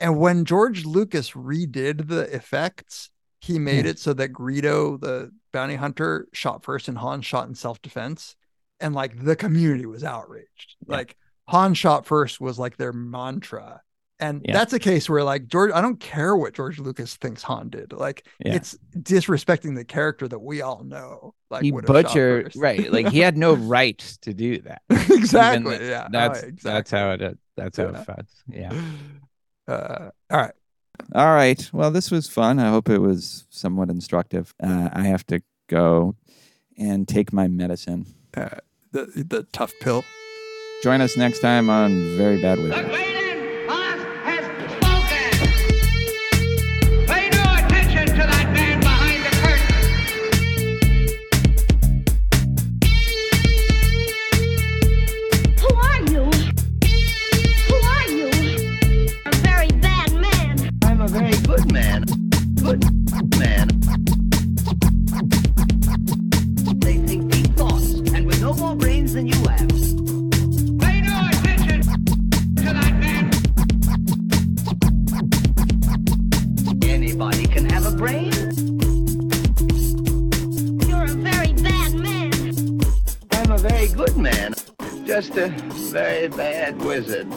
And when George Lucas redid the effects, he made Yeah. it so that Greedo, the bounty hunter, shot first and Han shot in self defense. And like the community was outraged. Yeah. Like Han shot first was like their mantra. And Yeah. that's a case where like George, I don't care what George Lucas thinks Han did. Like Yeah. it's disrespecting the character that we all know. Like he would butchered right, like he had no right to do that. exactly. Even yeah. That's that's exactly. how it that's how Yeah. it felt. Yeah. Uh, all right. All right. Well, this was fun. I hope it was somewhat instructive. Uh, I have to go and take my medicine. Uh, the the tough pill. Join us next time on Very Bad The a very bad wizard.